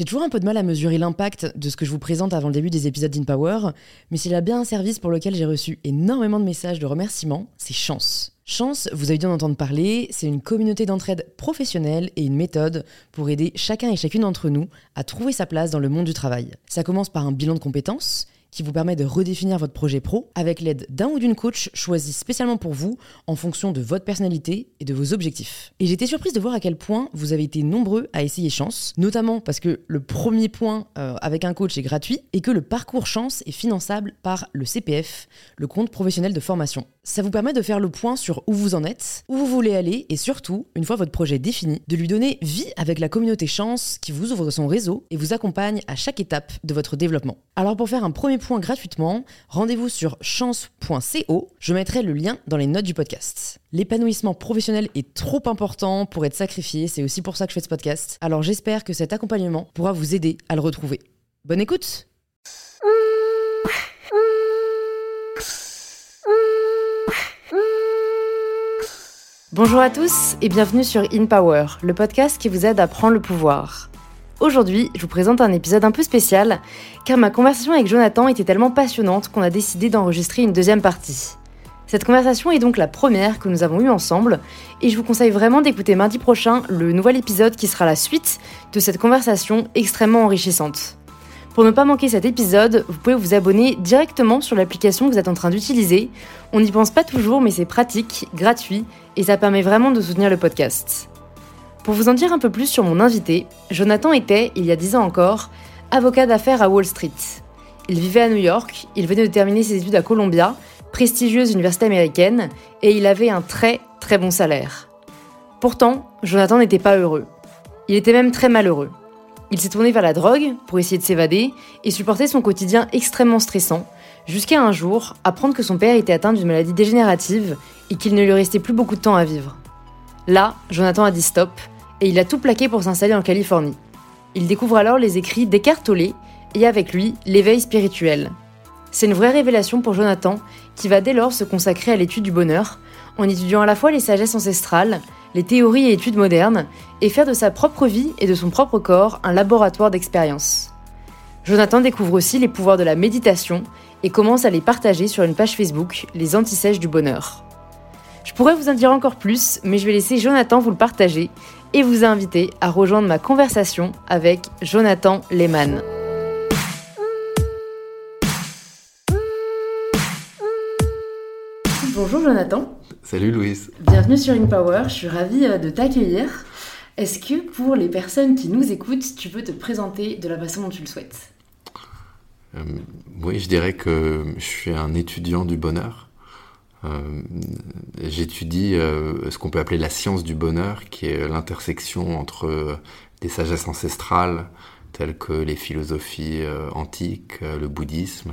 J'ai toujours un peu de mal à mesurer l'impact de ce que je vous présente avant le début des épisodes d'InPower, mais s'il a bien un service pour lequel j'ai reçu énormément de messages de remerciements, c'est Chance. Chance, vous avez dû en entendre parler, c'est une communauté d'entraide professionnelle et une méthode pour aider chacun et chacune d'entre nous à trouver sa place dans le monde du travail. Ça commence par un bilan de compétences qui vous permet de redéfinir votre projet pro avec l'aide d'un ou d'une coach choisi spécialement pour vous en fonction de votre personnalité et de vos objectifs. Et j'étais surprise de voir à quel point vous avez été nombreux à essayer Chance, notamment parce que le premier point euh, avec un coach est gratuit et que le parcours Chance est finançable par le CPF, le compte professionnel de formation. Ça vous permet de faire le point sur où vous en êtes, où vous voulez aller et surtout, une fois votre projet défini, de lui donner vie avec la communauté Chance qui vous ouvre son réseau et vous accompagne à chaque étape de votre développement. Alors pour faire un premier point gratuitement, rendez-vous sur chance.co, je mettrai le lien dans les notes du podcast. L'épanouissement professionnel est trop important pour être sacrifié, c'est aussi pour ça que je fais ce podcast. Alors j'espère que cet accompagnement pourra vous aider à le retrouver. Bonne écoute Bonjour à tous et bienvenue sur In Power, le podcast qui vous aide à prendre le pouvoir. Aujourd'hui, je vous présente un épisode un peu spécial, car ma conversation avec Jonathan était tellement passionnante qu'on a décidé d'enregistrer une deuxième partie. Cette conversation est donc la première que nous avons eue ensemble, et je vous conseille vraiment d'écouter mardi prochain le nouvel épisode qui sera la suite de cette conversation extrêmement enrichissante. Pour ne pas manquer cet épisode, vous pouvez vous abonner directement sur l'application que vous êtes en train d'utiliser. On n'y pense pas toujours, mais c'est pratique, gratuit, et ça permet vraiment de soutenir le podcast. Pour vous en dire un peu plus sur mon invité, Jonathan était, il y a 10 ans encore, avocat d'affaires à Wall Street. Il vivait à New York, il venait de terminer ses études à Columbia, prestigieuse université américaine, et il avait un très très bon salaire. Pourtant, Jonathan n'était pas heureux. Il était même très malheureux. Il s'est tourné vers la drogue pour essayer de s'évader et supporter son quotidien extrêmement stressant, jusqu'à un jour apprendre que son père était atteint d'une maladie dégénérative et qu'il ne lui restait plus beaucoup de temps à vivre. Là, Jonathan a dit stop et il a tout plaqué pour s'installer en Californie. Il découvre alors les écrits d'Eckhart Tolle et avec lui l'éveil spirituel. C'est une vraie révélation pour Jonathan qui va dès lors se consacrer à l'étude du bonheur en étudiant à la fois les sagesses ancestrales, les théories et études modernes, et faire de sa propre vie et de son propre corps un laboratoire d'expérience. Jonathan découvre aussi les pouvoirs de la méditation et commence à les partager sur une page Facebook, Les Antisèches du Bonheur. Je pourrais vous en dire encore plus, mais je vais laisser Jonathan vous le partager et vous inviter à rejoindre ma conversation avec Jonathan Lehmann. Bonjour Jonathan. Salut Louise. Bienvenue sur InPower, je suis ravie euh, de t'accueillir. Est-ce que pour les personnes qui nous écoutent, tu peux te présenter de la façon dont tu le souhaites? Euh, Oui, je dirais que je suis un étudiant du bonheur. Euh, J'étudie euh, ce qu'on peut appeler la science du bonheur, qui est l'intersection entre des sagesses ancestrales telles que les philosophies antiques, le bouddhisme,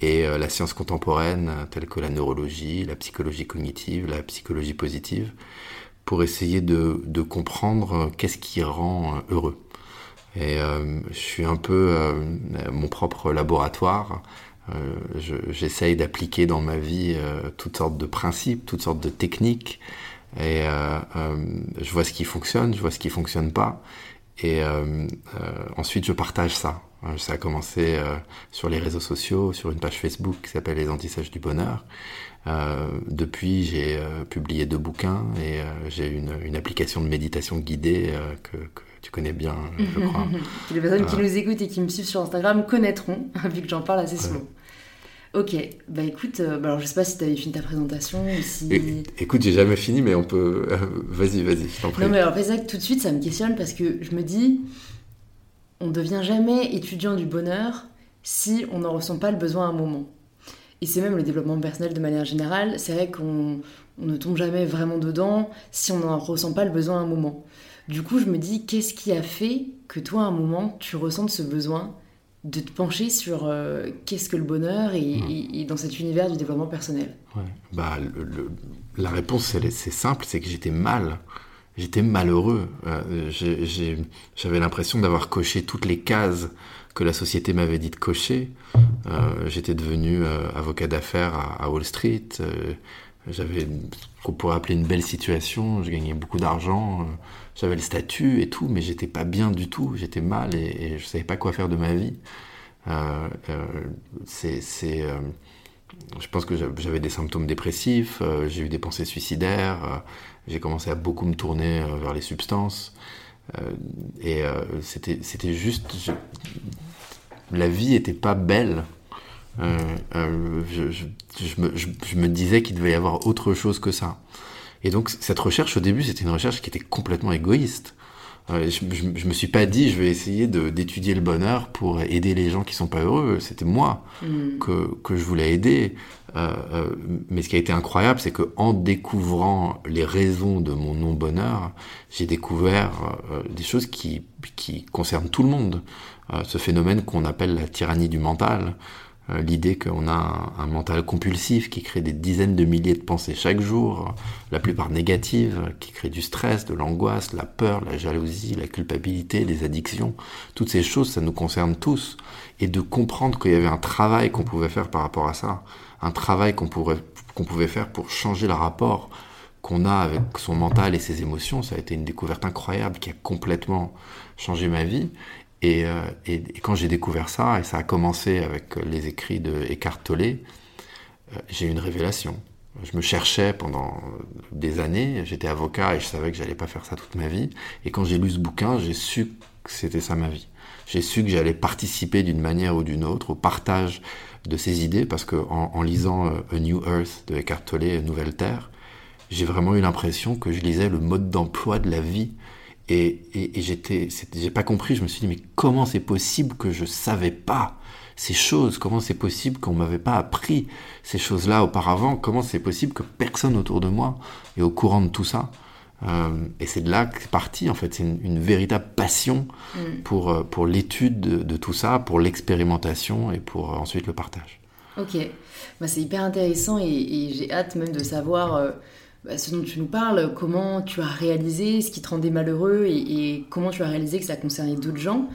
et la science contemporaine telle que la neurologie, la psychologie cognitive, la psychologie positive pour essayer de, de comprendre euh, qu'est-ce qui rend euh, heureux. Et euh, je suis un peu mon propre laboratoire. J'essaye d'appliquer dans ma vie toutes sortes de principes, toutes sortes de techniques. Et je vois ce qui fonctionne, je vois ce qui fonctionne pas. Et ensuite, je partage ça. Ça a commencé sur les réseaux sociaux, sur une page Facebook qui s'appelle Les Antisèches du Bonheur. Euh, depuis, j'ai euh, publié deux bouquins et euh, j'ai une, une, application de méditation guidée que, que, tu connais bien, je crois. Les personnes qui nous écoutent et qui me suivent sur Instagram connaîtront, vu que j'en parle assez souvent. Ok, bah écoute, bah alors je sais pas si tu avais fini ta présentation ou si... écoute, j'ai jamais fini, mais on peut... vas-y, vas-y, je t'en prie. Non mais alors ça tout de suite, ça me questionne parce que je me dis, on devient jamais étudiant du bonheur si on n'en ressent pas le besoin à un moment. Et c'est même le développement personnel de manière générale. C'est vrai qu'on ne tombe jamais vraiment dedans si on n'en ressent pas le besoin à un moment. Du coup, je me dis, qu'est-ce qui a fait que toi, à un moment, tu ressentes ce besoin de te pencher sur euh, qu'est-ce que le bonheur et, dans cet univers du développement personnel? Ouais. bah, La réponse, c'est simple, c'est que j'étais mal. J'étais malheureux. Euh, j'avais l'impression d'avoir coché toutes les cases que la société m'avait dit de cocher. Euh, j'étais devenu euh, avocat d'affaires à, Wall Street. J'avais ce qu'on pourrait appeler une belle situation. Je gagnais beaucoup d'argent. j'avais le statut et tout, mais j'étais pas bien du tout, j'étais mal et, et, je savais pas quoi faire de ma vie. C'est, je pense que j'avais des symptômes dépressifs, j'ai eu des pensées suicidaires, j'ai commencé à beaucoup me tourner vers les substances. et c'était, juste. la vie était pas belle. Je, me, disais qu'il devait y avoir autre chose que ça. Et donc cette recherche au début, c'était une recherche qui était complètement égoïste. Euh, je, je, me suis pas dit je vais essayer d'étudier le bonheur pour aider les gens qui sont pas heureux. C'était moi mm. que, que je voulais aider. Euh, euh, mais ce qui a été incroyable, c'est que en découvrant les raisons de mon non bonheur, j'ai découvert euh, des choses qui, qui concernent tout le monde. Ce phénomène qu'on appelle la tyrannie du mental, l'idée qu'on a un, mental compulsif qui crée des dizaines de milliers de pensées chaque jour, la plupart négatives, qui crée du stress, de l'angoisse, la peur, la jalousie, la culpabilité, les addictions. Toutes ces choses, ça nous concerne tous. Et de comprendre qu'il y avait un travail qu'on pouvait faire par rapport à ça, un travail qu'on qu'on pouvait faire pour changer le rapport qu'on a avec son mental et ses émotions, ça a été une découverte incroyable qui a complètement changé ma vie. Euh, et, et, quand j'ai découvert ça, et ça a commencé avec les écrits de Eckhart Tolle, euh, j'ai eu une révélation. Je me cherchais pendant des années, j'étais avocat et je savais que j'allais pas faire ça toute ma vie. Et quand j'ai lu ce bouquin, j'ai su que c'était ça ma vie. J'ai su que j'allais participer d'une manière ou d'une autre au partage de ces idées, parce que en, en lisant euh, A New Earth de Eckhart Tolle, Nouvelle Terre, j'ai vraiment eu l'impression que je lisais le mode d'emploi de la vie et, et, et j'étais, j'ai pas compris. Je me suis dit, mais comment c'est possible que je savais pas ces choses? Comment c'est possible qu'on m'avait pas appris ces choses-là auparavant? Comment c'est possible que personne autour de moi est au courant de tout ça? Euh, Et c'est de là que c'est parti. En fait, c'est une, une, véritable passion mm. pour euh, pour l'étude de, de, tout ça, pour l'expérimentation et pour euh, ensuite le partage. Ok, bah, c'est hyper intéressant et, et j'ai hâte même de savoir. Euh ce dont tu nous parles, comment tu as réalisé ce qui te rendait malheureux et, comment tu as réalisé que ça concernait d'autres gens.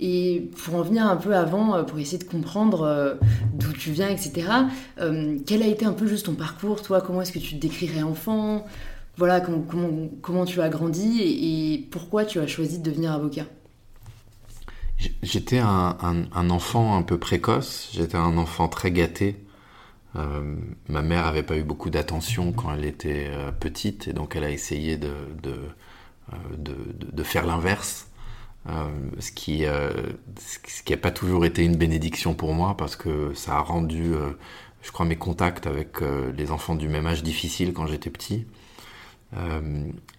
Et pour en venir un peu avant, euh, pour essayer de comprendre euh, d'où tu viens, etc., euh, quel a été un peu juste ton parcours Toi, comment est-ce que tu te décrirais enfant? Voilà, comment, comment, tu as grandi et, pourquoi tu as choisi de devenir avocat? J'étais un, un, enfant un peu précoce, j'étais un enfant très gâté. Euh, ma mère avait pas eu beaucoup d'attention quand elle était euh, petite et donc elle a essayé de, euh, faire l'inverse, ce qui ce qui a pas toujours été une bénédiction pour moi parce que ça a rendu, je crois, mes contacts avec les enfants du même âge difficiles quand j'étais petit.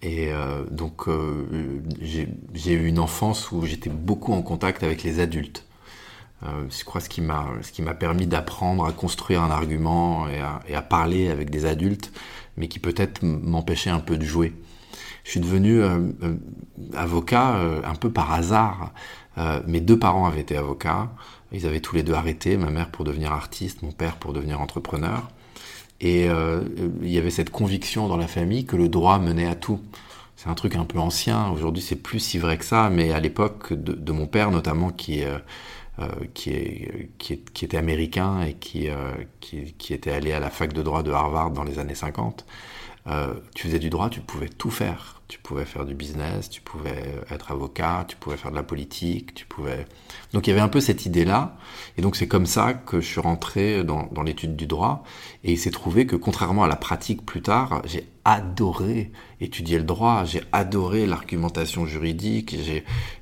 et donc j'ai eu une enfance où j'étais beaucoup en contact avec les adultes. Euh, je crois ce qui m'a ce qui m'a permis d'apprendre à construire un argument et à, et à, parler avec des adultes, mais qui peut-être m'empêchait un peu de jouer. Je suis devenu euh, euh, avocat euh, un peu par hasard. Euh, mes deux parents avaient été avocats. Ils avaient tous les deux arrêté. Ma mère pour devenir artiste, mon père pour devenir entrepreneur. Et il y avait cette conviction dans la famille que le droit menait à tout. C'est un truc un peu ancien. Aujourd'hui, c'est plus si vrai que ça. Mais à l'époque de, de, mon père, notamment, qui euh, qui, est, qui, était américain et qui, euh, qui, était allé à la fac de droit de Harvard dans les années 50, euh, tu faisais du droit, tu pouvais tout faire. Tu pouvais faire du business, tu pouvais être avocat, tu pouvais faire de la politique, tu pouvais... Donc il y avait un peu cette idée-là, et donc c'est comme ça que je suis rentré dans, l'étude du droit, et il s'est trouvé que contrairement à la pratique plus tard, j'ai adoré étudier le droit, j'ai adoré l'argumentation juridique,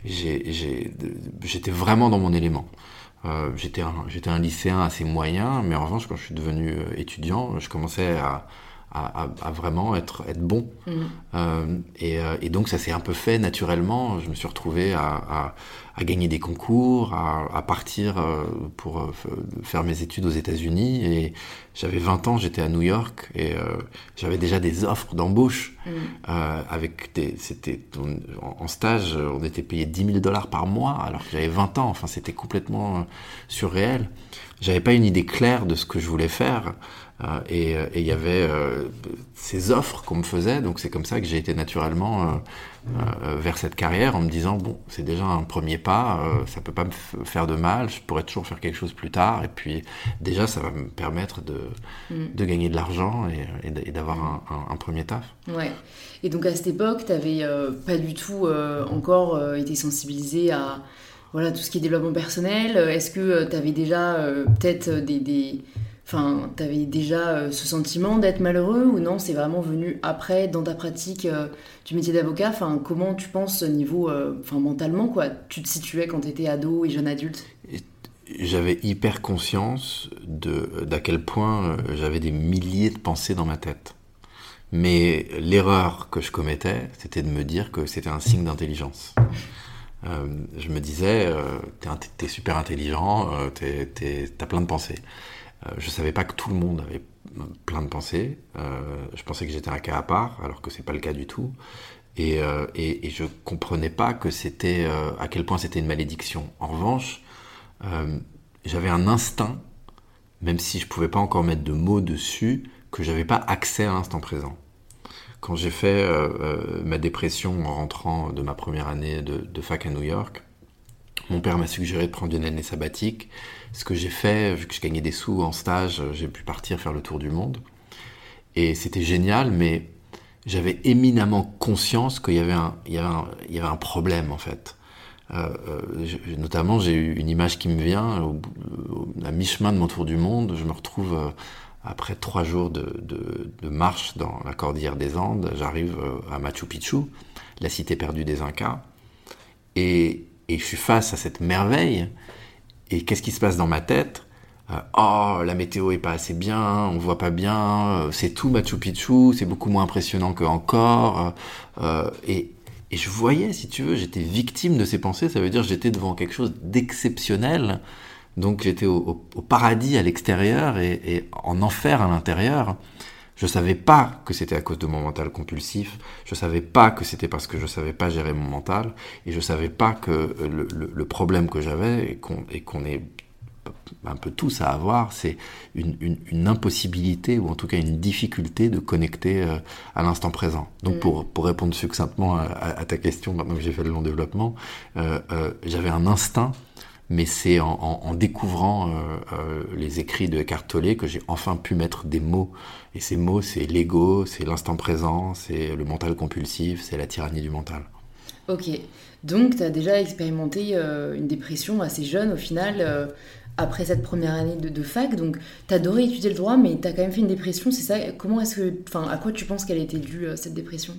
j'étais vraiment dans mon élément. Euh, j'étais un, un lycéen assez moyen, mais en revanche, quand je suis devenu euh, étudiant, je commençais à, à, à, à, vraiment être, être bon. Mmh. Euh, et, euh, et, donc ça s'est un peu fait naturellement. Je me suis retrouvé à, à gagner des concours, à, partir euh, pour euh, faire mes études aux États-Unis. Et j'avais 20 ans, j'étais à New York et euh, j'avais déjà des offres d'embauche mmh. avec des, c'était en, en, stage, on était payé 10 000 dollars par mois alors que j'avais 20 ans. Enfin, c'était complètement surréel. J'avais pas une idée claire de ce que je voulais faire. Euh, et il y avait euh, ces offres qu'on me faisait, donc c'est comme ça que j'ai été naturellement euh, vers cette carrière en me disant bon c'est déjà un premier pas euh, ça peut pas me faire de mal je pourrais toujours faire quelque chose plus tard. Et puis déjà ça va me permettre de, mm. de gagner de l'argent et, et d'avoir un, un, premier taf. Ouais. Et donc à cette époque tu n'avais euh, pas du tout encore été sensibilisé à voilà tout ce qui est développement personnel. Est-ce que tu avais déjà peut-être des, des Enfin, t'avais déjà euh, ce sentiment d'être malheureux ou non C'est vraiment venu après dans ta pratique euh, du métier d'avocat? Enfin, comment tu penses niveau, euh, enfin mentalement quoi? Tu te situais quand t'étais ado et jeune adulte? J'avais hyper conscience de d'à quel point j'avais des milliers de pensées dans ma tête. Mais l'erreur que je commettais, c'était de me dire que c'était un signe d'intelligence. je me disais, t'es super intelligent, t'as plein de pensées. Euh, je savais pas que tout le monde avait plein de pensées. Euh, je pensais que j'étais un cas à part, alors que c'est pas le cas du tout. Et, euh, et, et je comprenais pas que c'était à quel point c'était une malédiction. En revanche, j'avais un instinct, même si je pouvais pas encore mettre de mots dessus, que j'avais pas accès à l'instant présent. Quand j'ai fait ma dépression en rentrant de ma première année de, de fac à New York, mon père m'a suggéré de prendre une année sabbatique. Ce que j'ai fait, vu que je gagnais des sous en stage, j'ai pu partir faire le tour du monde. Et c'était génial, mais j'avais éminemment conscience qu'il y, avait un, problème en fait. Euh, euh, notamment, j'ai eu une image qui me vient à mi-chemin de mon tour du monde. Je me retrouve euh, après trois jours de, marche dans la cordillère des Andes. J'arrive euh, à Machu Picchu, la cité perdue des Incas, et, et je suis face à cette merveille. Et qu'est-ce qui se passe dans ma tête? Euh, Oh, la météo est pas assez bien, on voit pas bien, euh, c'est tout Machu Picchu, c'est beaucoup moins impressionnant que encore. Euh, et, et je voyais, si tu veux, j'étais victime de ces pensées. Ça veut dire j'étais devant quelque chose d'exceptionnel. Donc j'étais au, paradis à l'extérieur et, en enfer à l'intérieur. Je savais pas que c'était à cause de mon mental compulsif. Je savais pas que c'était parce que je savais pas gérer mon mental. Et je savais pas que le, le, le problème que j'avais et qu'on est un peu tous à avoir, c'est une, une, une, impossibilité ou en tout cas une difficulté de connecter euh, à l'instant présent. Donc mm. pour, pour répondre succinctement à, à, ta question, maintenant que j'ai fait le long développement, euh, euh, j'avais un instinct mais c'est en, découvrant euh, euh, les écrits de Eckhart que j'ai enfin pu mettre des mots. Et ces mots, c'est l'ego, c'est l'instant présent, c'est le mental compulsif, c'est la tyrannie du mental. Ok, donc tu as déjà expérimenté euh, une dépression assez jeune au final, après cette première année de, fac. Donc tu adoré étudier le droit, mais tu as quand même fait une dépression, c'est ça? Comment est-ce que, enfin, à quoi tu penses qu'elle était due, cette dépression?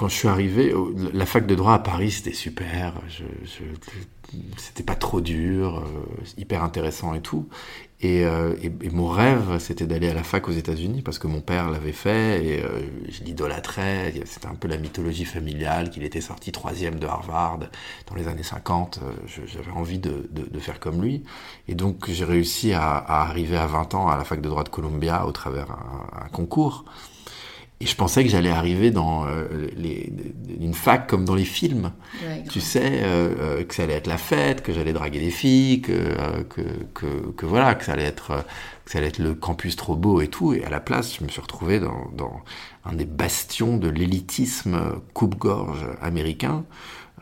Quand je suis arrivé, la fac de droit à Paris, c'était super. C'était pas trop dur, euh, hyper intéressant et tout. Et, euh, et, mon rêve, c'était d'aller à la fac aux États-Unis parce que mon père l'avait fait et euh, je l'idolâtrais. C'était un peu la mythologie familiale qu'il était sorti troisième de Harvard dans les années 50. J'avais envie de, faire comme lui. Et donc j'ai réussi à, à, arriver à 20 ans à la fac de droit de Columbia au travers un, un concours. Et je pensais que j'allais arriver dans euh, les, une fac comme dans les films. Ouais, tu sais, euh, euh, que ça allait être la fête, que j'allais draguer des filles, que, euh, que, que, que, voilà, que ça allait être que ça allait être le campus trop beau et tout. Et à la place, je me suis retrouvé dans, dans un des bastions de l'élitisme coupe-gorge américain.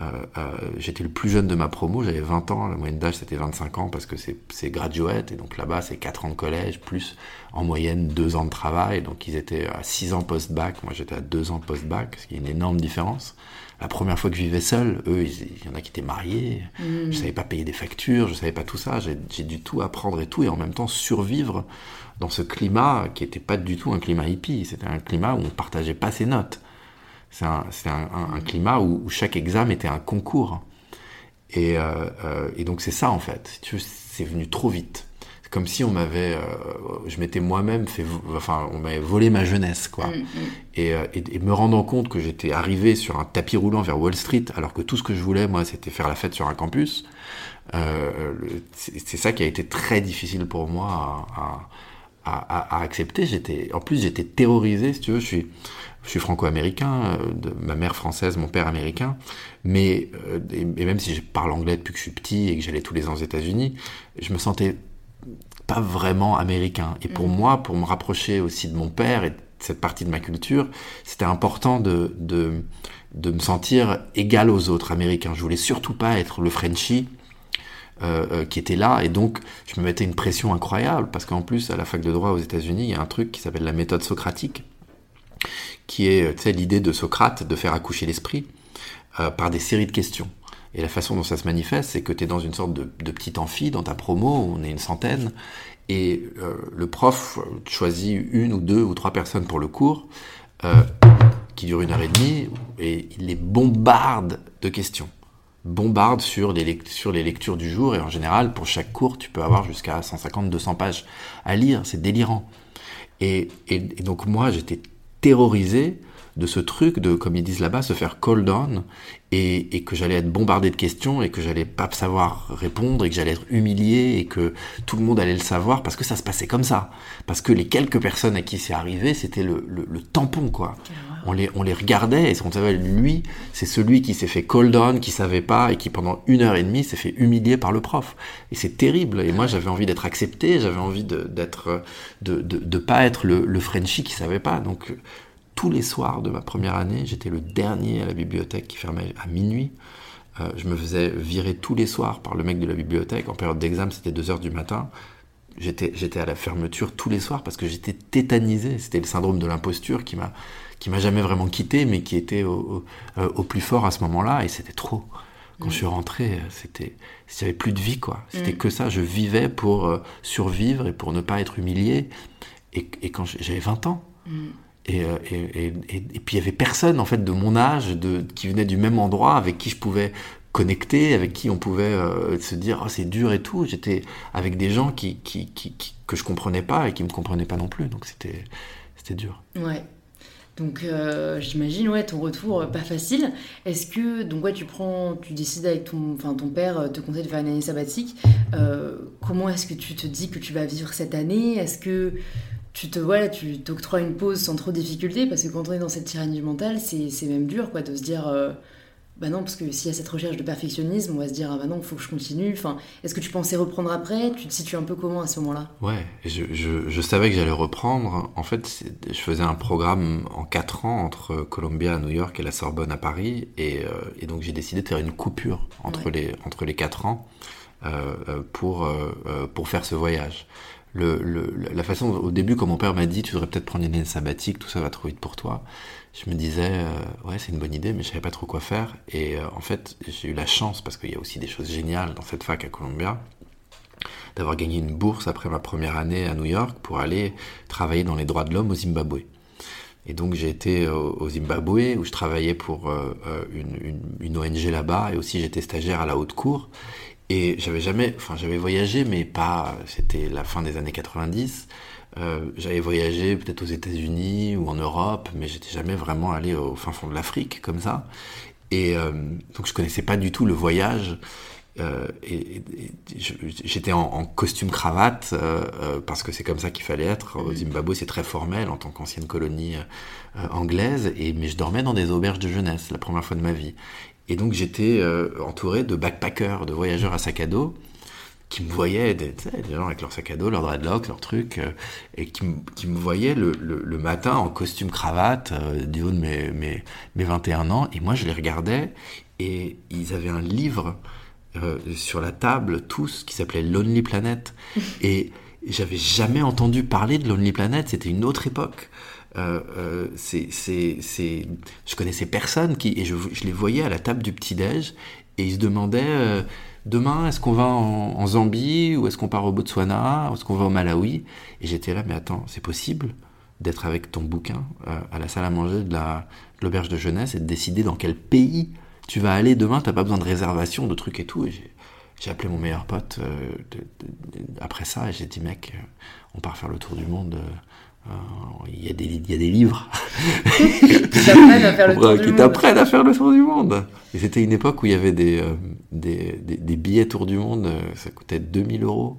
Euh, euh, j'étais le plus jeune de ma promo, j'avais 20 ans, la moyenne d'âge c'était 25 ans parce que c'est graduate, et donc là-bas c'est 4 ans de collège, plus en moyenne 2 ans de travail, donc ils étaient à 6 ans post-bac, moi j'étais à 2 ans post-bac, ce qui est une énorme différence. La première fois que je vivais seul, eux, il y en a qui étaient mariés, mmh. je savais pas payer des factures, je savais pas tout ça, j'ai dû tout apprendre et tout, et en même temps survivre dans ce climat qui était pas du tout un climat hippie, c'était un climat où on partageait pas ses notes. C'est un, un, un, un, climat où, où, chaque examen était un concours. Et, euh, euh, et donc c'est ça en fait. C'est venu trop vite. C'est comme si on m'avait, euh, je m'étais moi-même fait, enfin, on m'avait volé ma jeunesse, quoi. Mm, mm. Et, et, et, me rendant compte que j'étais arrivé sur un tapis roulant vers Wall Street, alors que tout ce que je voulais, moi, c'était faire la fête sur un campus. Euh, c'est ça qui a été très difficile pour moi à, à, à, à accepter. J'étais, en plus, j'étais terrorisé, si tu veux. Je suis, je suis franco-américain, euh, de ma mère française, mon père américain, mais euh, et, et, même si je parle anglais depuis que je suis petit et que j'allais tous les ans aux États-Unis, je me sentais pas vraiment américain. Et pour mmh. moi, pour me rapprocher aussi de mon père et cette partie de ma culture, c'était important de, de, de, me sentir égal aux autres américains. Je voulais surtout pas être le Frenchie euh, euh, qui était là, et donc je me mettais une pression incroyable, parce qu'en plus, à la fac de droit aux États-Unis, il y a un truc qui s'appelle la méthode socratique, qui est l'idée de Socrate de faire accoucher l'esprit euh, par des séries de questions. Et la façon dont ça se manifeste, c'est que tu es dans une sorte de, de petite amphi, dans ta promo, on est une centaine, et euh, le prof choisit une ou deux ou trois personnes pour le cours, euh, qui dure une heure et demie, et il les bombarde de questions. Bombarde sur les, sur les lectures du jour, et en général, pour chaque cours, tu peux avoir jusqu'à 150-200 pages à lire, c'est délirant. Et, et, et donc moi, j'étais terrorisé de ce truc de, comme ils disent là-bas, se faire call on et, et que j'allais être bombardé de questions et que j'allais pas savoir répondre et que j'allais être humilié et que tout le monde allait le savoir parce que ça se passait comme ça. Parce que les quelques personnes à qui c'est arrivé, c'était le, le, tampon, quoi. On les, on les regardait et on savait, lui, c'est celui qui s'est fait call on, qui savait pas et qui pendant une heure et demie s'est fait humilier par le prof. Et c'est terrible. Et moi, j'avais envie d'être accepté, j'avais envie d'être, de, de, de, de, pas être le, le Frenchie qui savait pas. Donc, tous les soirs de ma première année. J'étais le dernier à la bibliothèque qui fermait à minuit. Euh, je me faisais virer tous les soirs par le mec de la bibliothèque. En période d'examen, c'était 2 heures du matin. J'étais à la fermeture tous les soirs parce que j'étais tétanisé. C'était le syndrome de l'imposture qui m'a, qui m'a jamais vraiment quitté, mais qui était au, au, au plus fort à ce moment-là. Et c'était trop. Quand mmh. je suis rentré, c'était, il n'y avait plus de vie, quoi. C'était mmh. que ça. Je vivais pour euh, survivre et pour ne pas être humilié. Et, et quand j'avais 20 ans. Mmh. Et, et, et, et, puis il y avait personne en fait de mon âge de, qui venait du même endroit avec qui je pouvais connecter, avec qui on pouvait euh, se dire oh, c'est dur et tout. J'étais avec des gens qui, qui, qui, qui, que je comprenais pas et qui me comprenaient pas non plus. Donc c'était c'était dur. Ouais. Donc euh, j'imagine ouais ton retour euh, pas facile. Est-ce que donc ouais tu prends tu décides avec ton père te conseille de faire une année sabbatique. Euh, comment est-ce que tu te dis que tu vas vivre cette année? Est-ce que tu te voilà, tu t'octroies une pause sans trop de difficulté parce que quand on est dans cette tyrannie mentale, c'est même dur quoi de se dire euh, bah non parce que s'il y a cette recherche de perfectionnisme, on va se dire ah bah non, il faut que je continue. Enfin, est-ce que tu pensais reprendre après? Tu te situes un peu comment à ce moment-là? Ouais, je, je, je, savais que j'allais reprendre. En fait, je faisais un programme en 4 ans entre Columbia à New York et la Sorbonne à Paris et, euh, et donc j'ai décidé de faire une coupure entre ouais. les entre les 4 ans euh, pour euh, pour faire ce voyage le, le, la façon, au début, quand mon père m'a dit, tu devrais peut-être prendre une année sabbatique, tout ça va trop vite pour toi, je me disais, euh, ouais, c'est une bonne idée, mais je savais pas trop quoi faire. Et euh, en fait, j'ai eu la chance, parce qu'il y a aussi des choses géniales dans cette fac à Columbia, d'avoir gagné une bourse après ma première année à New York pour aller travailler dans les droits de l'homme au Zimbabwe. Et donc j'ai été au, au, Zimbabwe où je travaillais pour euh, une, une, une, ONG là-bas et aussi j'étais stagiaire à la haute cour. Et j'avais jamais, enfin j'avais voyagé, mais pas, c'était la fin des années 90. Euh, j'avais voyagé peut-être aux États-Unis ou en Europe, mais j'étais jamais vraiment allé au fin fond de l'Afrique comme ça. Et euh, donc je connaissais pas du tout le voyage. Euh, et, et j'étais en, en, costume cravate parce que c'est comme ça qu'il fallait être. Au Zimbabwe, c'est très formel en tant qu'ancienne colonie anglaise. Et mais je dormais dans des auberges de jeunesse la première fois de ma vie. Et donc j'étais entouré de backpackers, de voyageurs à sac à dos, qui me voyaient, des, des gens avec leur sac à dos, leur dreadlock, leur truc, euh, et qui, qui, me voyaient le, le, le, matin en costume cravate euh, du haut de mes, mes, mes 21 ans. Et moi je les regardais, et ils avaient un livre euh, sur la table, tous, qui s'appelait Lonely Planet. et j'avais jamais entendu parler de Lonely Planet, c'était une autre époque. Euh, euh, c'est, je connaissais personne qui, et je, je, les voyais à la table du petit-déj et ils se demandaient demain est-ce qu'on va en, Zambie ou est-ce qu'on part au Botswana ou est-ce qu'on va au Malawi? Et j'étais là, mais attends, c'est possible d'être avec ton bouquin euh, à la salle à manger de, la, de l'auberge de jeunesse et de décider dans quel pays tu vas aller demain, t'as pas besoin de réservation, de trucs et tout. J'ai, appelé mon meilleur pote euh, après ça et j'ai dit mec, on part faire le tour du monde il y, a des, il y a des livres qui t'apprennent à faire le tour, du monde. Et c'était une époque où il y avait des, euh, des, des, des, billets tour du monde, ça coûtait 2000 euros.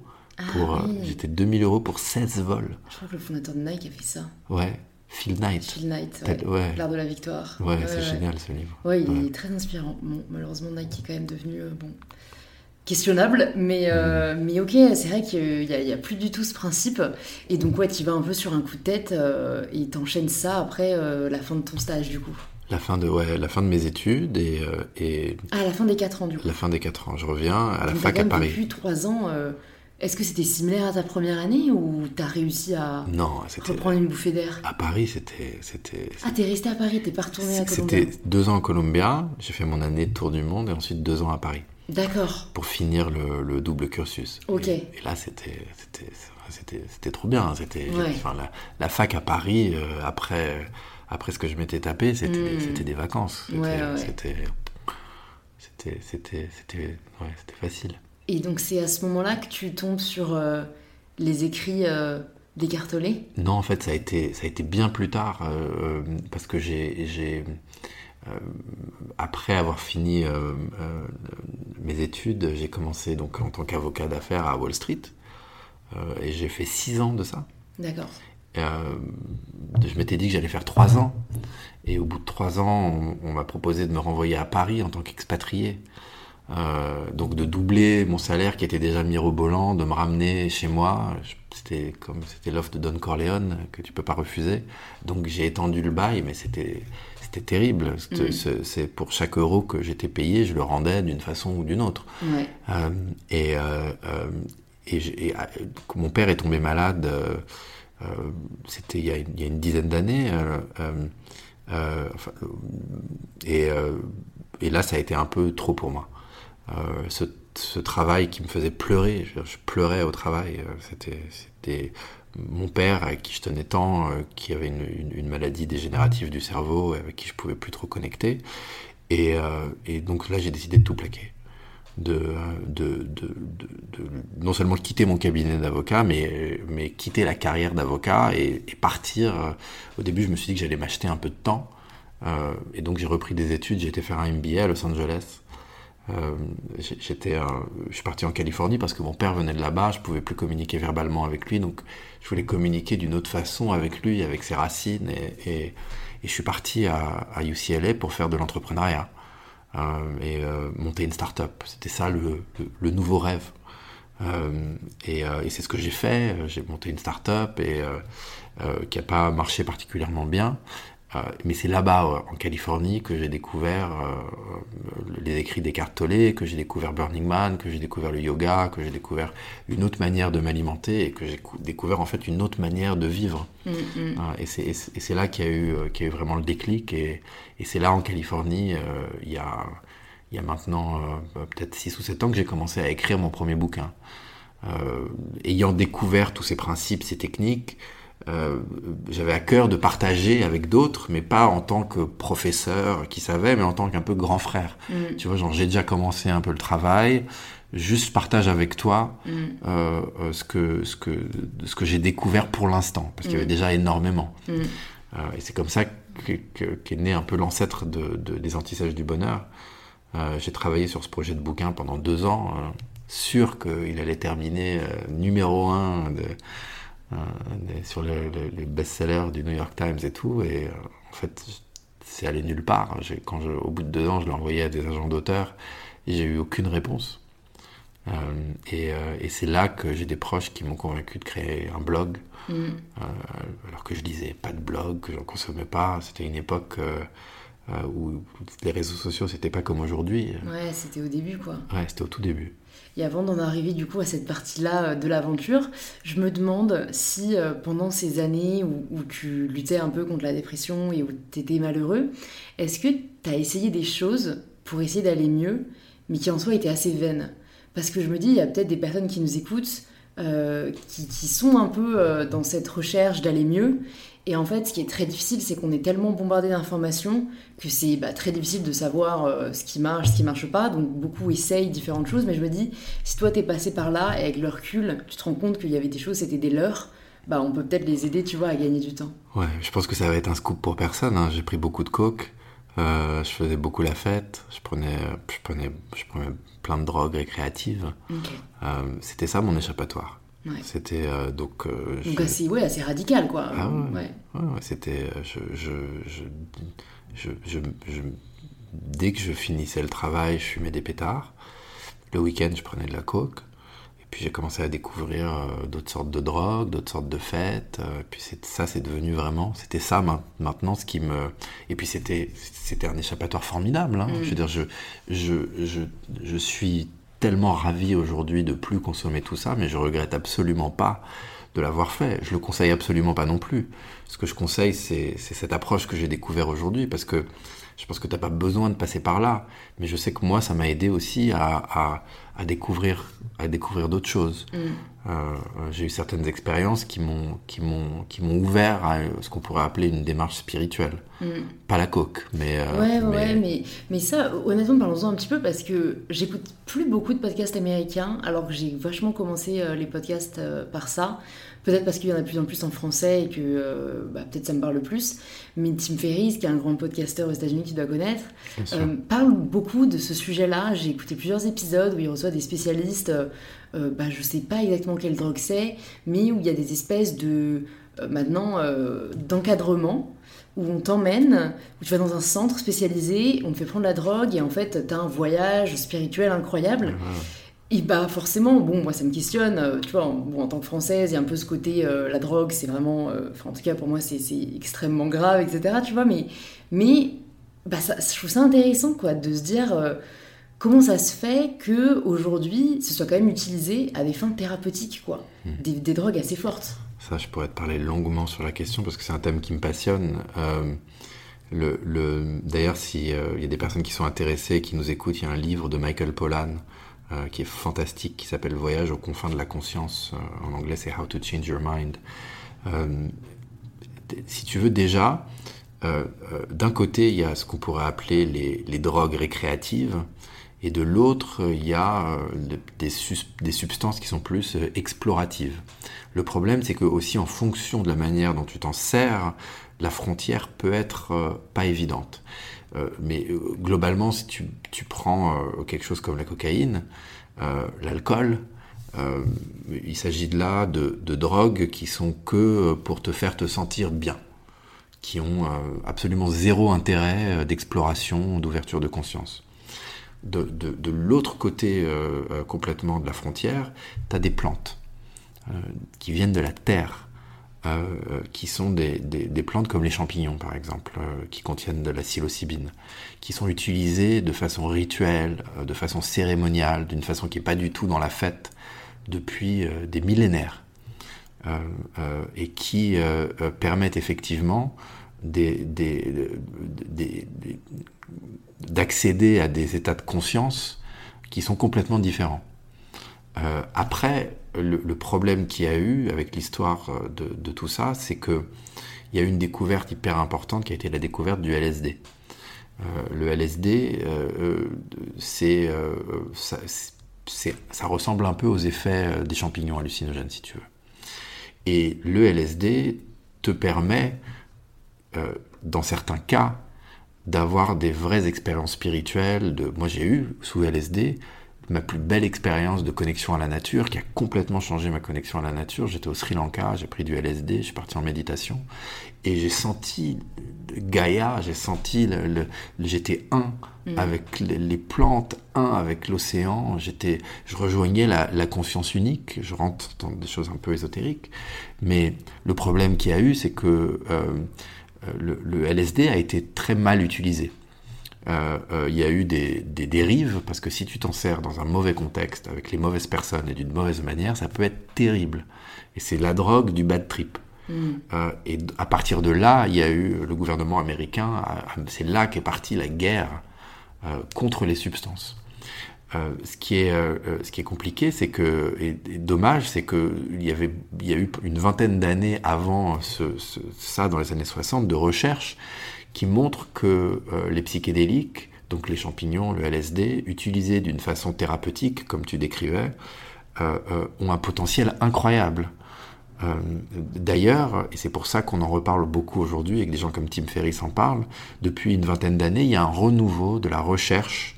Pour, ah, oui. euh, J'étais 2000 euros pour 16 vols. Je crois que le fondateur de Nike a fait ça. Ouais, Phil Knight. Phil Knight, ouais. ouais. L'art de la victoire. Ouais, c'est génial ce livre. Ouais, il est très inspirant. Bon, malheureusement, Nike est quand même devenu. Euh, bon questionnable, mais, euh, mais ok, c'est vrai qu'il n'y a, a, plus du tout ce principe. Et donc, ouais, tu vas un peu sur un coup de tête euh, et t'enchaînes ça après euh, la fin de ton stage, du coup. La fin de, ouais, la fin de mes études et, et... Ah, la fin des 4 ans, du coup. La fin des 4 ans. Je reviens à la fac à Paris. Depuis 3 ans, est-ce que c'était similaire à ta première année ou t'as réussi à non, reprendre une bouffée d'air? À Paris, c'était, c'était. Ah, t'es resté à Paris, t'es pas retourné à Colombia? C'était deux ans à Colombia. J'ai fait mon année de tour du monde et ensuite deux ans à Paris. D'accord. Pour finir le, double cursus. Ok. Et, là, c'était, c'était, trop bien. C'était, la, fac à Paris, euh, après, après ce que je m'étais tapé, c'était, hmm. c'était des vacances. C'était, c'était, c'était, c'était, facile. Et donc, c'est à ce moment-là que tu tombes sur euh, les écrits euh, Non, en fait, ça a été, ça a été bien plus tard, parce que j'ai euh, après avoir fini euh, euh, mes études, j'ai commencé donc en tant qu'avocat d'affaires à Wall Street et j'ai fait six ans de ça. D'accord. je m'étais dit que j'allais faire trois ans. Et au bout de trois ans, on, m'a proposé de me renvoyer à Paris en tant qu'expatrié. donc de doubler mon salaire qui était déjà mirobolant, de me ramener chez moi. C'était comme c'était l'offre de Don Corleone que tu peux pas refuser. Donc j'ai étendu le bail, mais c'était c'était terrible. Mm. C'est pour chaque euro que j'étais payé, je le rendais d'une façon ou d'une autre. Euh, et, euh, euh, et, mon père est tombé malade, c'était il, il, y a une dizaine d'années. et, et, là, ça a été un peu trop pour moi. Ce, ce, travail qui me faisait pleurer, je, je pleurais au travail. C'était mon père, avec qui je tenais tant, euh, qui avait une, maladie dégénérative du cerveau, avec qui je pouvais plus trop connecter. Et, euh, donc là, j'ai décidé de tout plaquer. De, non seulement quitter mon cabinet d'avocat, mais, mais quitter la carrière d'avocat et, partir. Au début, je me suis dit que j'allais m'acheter un peu de temps. Euh, et donc j'ai repris des études, j'ai été faire un MBA à Los Angeles. Euh, je suis parti en Californie parce que mon père venait de là-bas, je pouvais plus communiquer verbalement avec lui, donc je voulais communiquer d'une autre façon avec lui, avec ses racines, et, je suis parti à, UCLA pour faire de l'entrepreneuriat euh, et euh, monter une start-up. C'était ça le, nouveau rêve. et, c'est ce que j'ai fait. J'ai monté une start-up et qui n'a pas marché particulièrement bien. Euh, mais c'est là-bas, en Californie, que j'ai découvert euh, les écrits d'Eckhart Tolle, que j'ai découvert Burning Man, que j'ai découvert le yoga, que j'ai découvert une autre manière de m'alimenter et que j'ai découvert en fait une autre manière de vivre. Mm, mm. Euh, et c'est là qu'il y, a eu, y a eu vraiment le déclic. Et, et c'est là, en Californie, il y a, il y a maintenant peut-être 6 ou 7 ans que j'ai commencé à écrire mon premier bouquin. ayant découvert tous ces principes, ces techniques, euh, j'avais à cœur de partager avec d'autres, mais pas en tant que professeur qui savait, mais en tant qu'un peu grand frère. Mm. Tu vois, genre j'ai déjà commencé un peu le travail, juste partage avec toi mm. euh, euh, ce que ce que ce que j'ai découvert pour l'instant, parce qu'il y avait mm. déjà énormément. et c'est comme ça qu'est né un peu l'ancêtre de, des antissages du bonheur. j'ai travaillé sur ce projet de bouquin pendant deux ans, sûr qu'il allait terminer numéro un de euh, sur les, best-sellers du New York Times et tout. Et euh, en fait, c'est allé nulle part. Quand je, au bout de deux ans, je l'ai envoyé à des agents d'auteurs et j'ai eu aucune réponse. Euh, et, et c'est là que j'ai des proches qui m'ont convaincu de créer un blog, mm. alors que je lisais pas de blog, que j'en consommais pas. C'était une époque où les réseaux sociaux, c'était pas comme aujourd'hui. Ouais, c'était au début, quoi. Ouais, c'était au tout début. Et avant d'en arriver du coup à cette partie-là euh, de l'aventure, je me demande si euh, pendant ces années où, tu luttais un peu contre la dépression et où tu étais malheureux, est-ce que tu as essayé des choses pour essayer d'aller mieux, mais qui en soi étaient assez vaines? Parce que je me dis, il y a peut-être des personnes qui nous écoutent, euh, qui, qui, sont un peu dans cette recherche d'aller mieux et en fait, ce qui est très difficile, c'est qu'on est tellement bombardé d'informations que c'est bah, très difficile de savoir euh, ce qui marche, ce qui marche pas. Donc beaucoup essayent différentes choses, mais je me dis, si toi t'es passé par là et avec le recul, tu te rends compte qu'il y avait des choses, c'était des leurs, bah on peut peut-être les aider, tu vois, à gagner du temps. Ouais, je pense que ça va être un scoop pour personne. Hein. J'ai pris beaucoup de coke, euh, je faisais beaucoup la fête, je prenais, je prenais, je prenais plein de drogues récréatives. Euh, c'était ça mon échappatoire. C'était euh, donc. Euh, donc assez, ouais, assez radical, quoi. Ah ouais. ouais. c'était. Euh, je, je, je, je, dès que je finissais le travail, je fumais des pétards. le week-end, je prenais de la coke. Et puis j'ai commencé à découvrir euh, d'autres sortes de drogues, d'autres sortes de fêtes. Et puis ça, c'est devenu vraiment, c'était ça maintenant ce qui me. Et puis c'était, un échappatoire formidable. Hein. Mm. Je veux dire, je, je, je, je suis tellement ravi aujourd'hui de plus consommer tout ça, mais je regrette absolument pas de l'avoir fait. Je le conseille absolument pas non plus. Ce que je conseille, c'est cette approche que j'ai découvert aujourd'hui, parce que je pense que tu n'as pas besoin de passer par là, mais je sais que moi, ça m'a aidé aussi à, à, découvrir, à découvrir d'autres choses. Mm. Euh, j'ai eu certaines expériences qui m'ont, qui m'ont, qui m'ont ouvert à ce qu'on pourrait appeler une démarche spirituelle. Mm. Pas la coque, mais. Euh, ouais, mais... ouais, mais, mais ça, honnêtement, parlons-en un petit peu parce que j'écoute plus beaucoup de podcasts américains, alors que j'ai vachement commencé euh, les podcasts par ça. Peut-être parce qu'il y en a de plus en plus en français et que euh, bah, peut-être ça me parle plus. Mais Tim Ferriss, qui est un grand podcasteur aux États-Unis qui doit connaître, euh, parle beaucoup de ce sujet-là. J'ai écouté plusieurs épisodes où il reçoit des spécialistes. Euh, euh bah, je sais pas exactement quelle drogue c'est, mais où il y a des espèces de maintenant d'encadrement où on t'emmène, où tu vas dans un centre spécialisé, on te fait prendre la drogue et en fait tu as un voyage spirituel incroyable. Ah. Et bah forcément, bon, moi ça me questionne, euh, tu vois, en, tant que française, il y a un peu ce côté, euh, la drogue, c'est vraiment, euh, enfin en tout cas pour moi c'est extrêmement grave, etc. Tu vois, mais, mais bah, ça, je trouve ça intéressant, quoi, de se dire comment ça se fait que aujourd'hui ce soit quand même utilisé à des fins thérapeutiques, quoi, hmm. des, drogues assez fortes. Ça, je pourrais te parler longuement sur la question parce que c'est un thème qui me passionne. le, le... D'ailleurs, s'il y a des personnes qui sont intéressées, qui nous écoutent, il y a un livre de Michael Pollan euh, qui est fantastique, qui s'appelle Voyage aux confins de la conscience. Euh, en anglais, c'est How to Change Your Mind. Euh, si tu veux déjà, d'un côté, il y a ce qu'on pourrait appeler les, drogues récréatives, et de l'autre, il y a des, des, substances qui sont plus exploratives. Le problème, c'est que aussi en fonction de la manière dont tu t'en sers, la frontière peut être pas évidente. Euh, mais euh, globalement, si tu, tu prends euh, quelque chose comme la cocaïne, l'alcool, il s'agit de là de, drogues qui sont que pour te faire te sentir bien, qui ont absolument zéro intérêt d'exploration, d'ouverture de conscience. De, de, de l'autre côté complètement de la frontière, tu as des plantes qui viennent de la terre, euh, qui sont des, des, plantes comme les champignons par exemple, euh, qui contiennent de la psilocybine, qui sont utilisées de façon rituelle, euh, de façon cérémoniale, d'une façon qui n'est pas du tout dans la fête depuis des millénaires, et qui permettent effectivement d'accéder à des états de conscience qui sont complètement différents. Après, le, problème qu'il y a eu avec l'histoire euh, de, tout ça, c'est que il y a eu une découverte hyper importante qui a été la découverte du LSD. Euh, le LSD, euh, c'est, ça, ressemble un peu aux effets des champignons hallucinogènes, si tu veux. Et le LSD te permet, dans certains cas, d'avoir des vraies expériences spirituelles. Moi, j'ai eu sous LSD ma plus belle expérience de connexion à la nature, qui a complètement changé ma connexion à la nature. J'étais au Sri Lanka, j'ai pris du LSD, je suis parti en méditation, et j'ai senti Gaïa, j'ai senti, le, j'étais un mm. avec les, plantes, un avec l'océan, j'étais, je rejoignais la, conscience unique, je rentre dans des choses un peu ésotériques, mais le problème qu'il y a eu, c'est que euh, euh, le LSD a été très mal utilisé. Euh, euh, il y a eu des, dérives, parce que si tu t'en sers dans un mauvais contexte, avec les mauvaises personnes et d'une mauvaise manière, ça peut être terrible. Et c'est la drogue du bad trip. Mm. Euh, et à partir de là, il y a eu le gouvernement américain, c'est là qu'est partie la guerre contre les substances. ce, qui est, ce qui est compliqué, c'est que, et, dommage, c'est qu'il y, avait, il y a eu une vingtaine d'années avant ce, ça, dans les années 60, de recherche qui montre que euh, les psychédéliques, donc les champignons, le LSD, utilisés d'une façon thérapeutique, comme tu décrivais, euh, euh, ont un potentiel incroyable. D'ailleurs, et c'est pour ça qu'on en reparle beaucoup aujourd'hui et que des gens comme Tim Ferriss en parlent, depuis une vingtaine d'années, il y a un renouveau de la recherche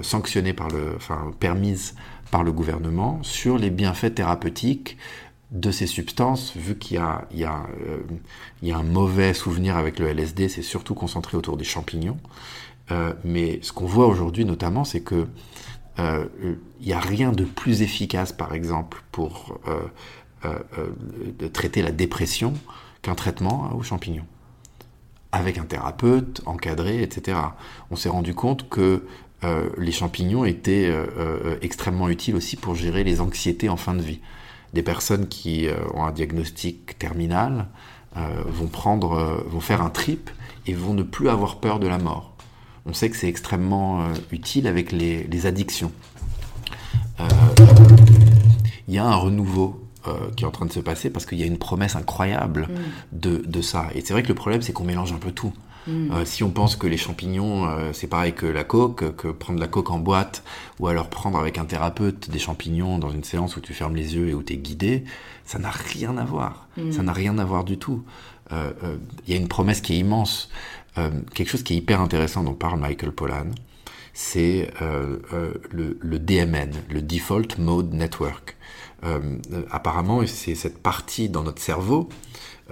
sanctionnée par le, permise par le gouvernement sur les bienfaits thérapeutiques de ces substances, vu qu'il y, y, euh, a un mauvais souvenir avec le LSD, c'est surtout concentré autour des champignons. Euh, mais ce qu'on voit aujourd'hui notamment, c'est que il n'y a rien de plus efficace, par exemple, pour traiter la dépression qu'un traitement aux champignons avec un thérapeute, encadré, etc. On s'est rendu compte que euh, les champignons étaient euh, euh, extrêmement utiles aussi pour gérer les anxiétés en fin de vie. Des personnes qui ont un diagnostic terminal vont prendre, vont faire un trip et vont ne plus avoir peur de la mort. On sait que c'est extrêmement utile avec les, les addictions. Il y a un renouveau qui est en train de se passer parce qu'il y a une promesse incroyable mm. de, de, ça. Et c'est vrai que le problème, c'est qu'on mélange un peu tout. Mm. Euh, si on pense que les champignons, euh, c'est pareil que la coque, que prendre la coque en boîte, ou alors prendre avec un thérapeute des champignons dans une séance où tu fermes les yeux et où tu es guidé, ça n'a rien à voir. Mm. Ça n'a rien à voir du tout. Il euh, y a une promesse qui est immense. quelque chose qui est hyper intéressant dont parle Michael Pollan, c'est le, le, DMN, le Default Mode Network. apparemment, c'est cette partie dans notre cerveau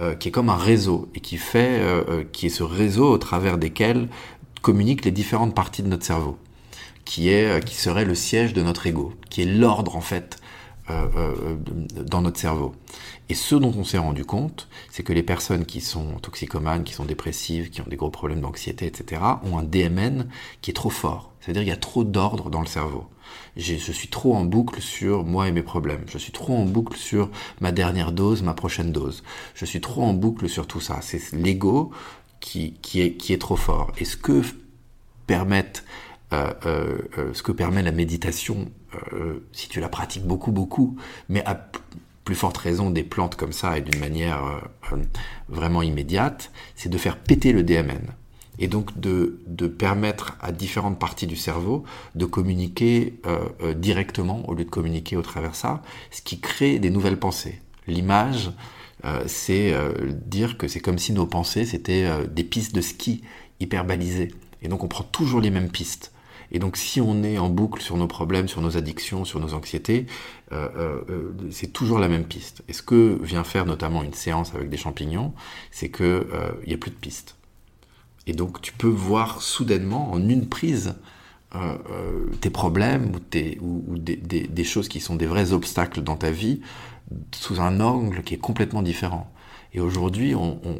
euh, qui est comme un réseau et qui fait, euh, euh, est ce réseau au travers desquels communiquent les différentes parties de notre cerveau, qui est, qui serait le siège de notre ego, qui est l'ordre en fait dans notre cerveau. Et ce dont on s'est rendu compte, c'est que les personnes qui sont toxicomanes, qui sont dépressives, qui ont des gros problèmes d'anxiété, etc., ont un DMN qui est trop fort. C'est-à-dire qu'il y a trop d'ordre dans le cerveau je suis trop en boucle sur moi et mes problèmes. Je suis trop en boucle sur ma dernière dose, ma prochaine dose. Je suis trop en boucle sur tout ça. C'est l'ego qui, est, trop fort. Et ce que euh, euh, euh, ce que permet la méditation, si tu la pratiques beaucoup, beaucoup, mais à plus forte raison des plantes comme ça et d'une manière vraiment immédiate, c'est de faire péter le DMN et donc de, permettre à différentes parties du cerveau de communiquer euh, euh, directement au lieu de communiquer au travers ça, ce qui crée des nouvelles pensées. L'image, euh, c'est dire que c'est comme si nos pensées c'était des pistes de ski hyper balisées. Et donc on prend toujours les mêmes pistes. Et donc si on est en boucle sur nos problèmes, sur nos addictions, sur nos anxiétés, c'est toujours la même piste. Et ce que vient faire notamment une séance avec des champignons, c'est qu'il n'y a plus de pistes. Et donc tu peux voir soudainement en une prise euh, euh, tes problèmes ou, des, choses qui sont des vrais obstacles dans ta vie sous un angle qui est complètement différent. Et aujourd'hui,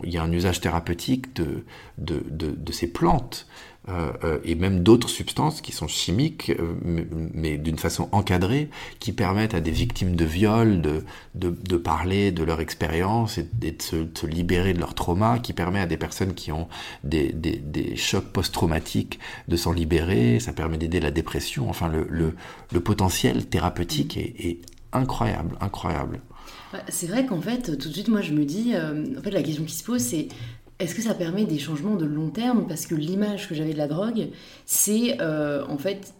il y a un usage thérapeutique de, ces plantes euh, euh, et même d'autres substances qui sont chimiques, euh, mais, d'une façon encadrée, qui permettent à des victimes de viol de, de, parler de leur expérience et, de, se, libérer de leur trauma, qui permet à des personnes qui ont des, des, chocs post-traumatiques de s'en libérer, ça permet d'aider la dépression, enfin le, le, potentiel thérapeutique est, est incroyable, incroyable. C'est vrai qu'en fait, tout de suite, moi, je me dis, en fait, la question qui se pose, c'est est-ce que ça permet des changements de long terme? Parce que l'image que j'avais de la drogue, c'est euh, en fait,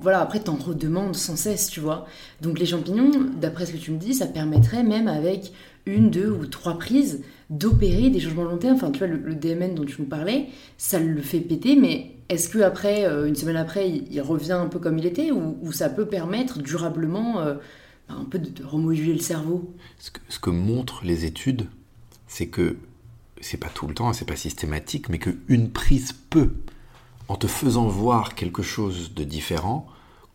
voilà, après t'en redemandes sans cesse, tu vois. Donc les champignons, d'après ce que tu me dis, ça permettrait même avec une, deux ou trois prises d'opérer des changements de long terme. Enfin, tu vois, le, DMN dont tu nous parlais, ça le fait péter, mais est-ce que après, euh, une semaine après, il, revient un peu comme il était, ou, ça peut permettre durablement euh, un peu de, de remoduler le cerveau? Ce ce que montrent les études, c'est que c'est pas tout le temps, c'est pas systématique, mais qu'une prise peut, en te faisant voir quelque chose de différent,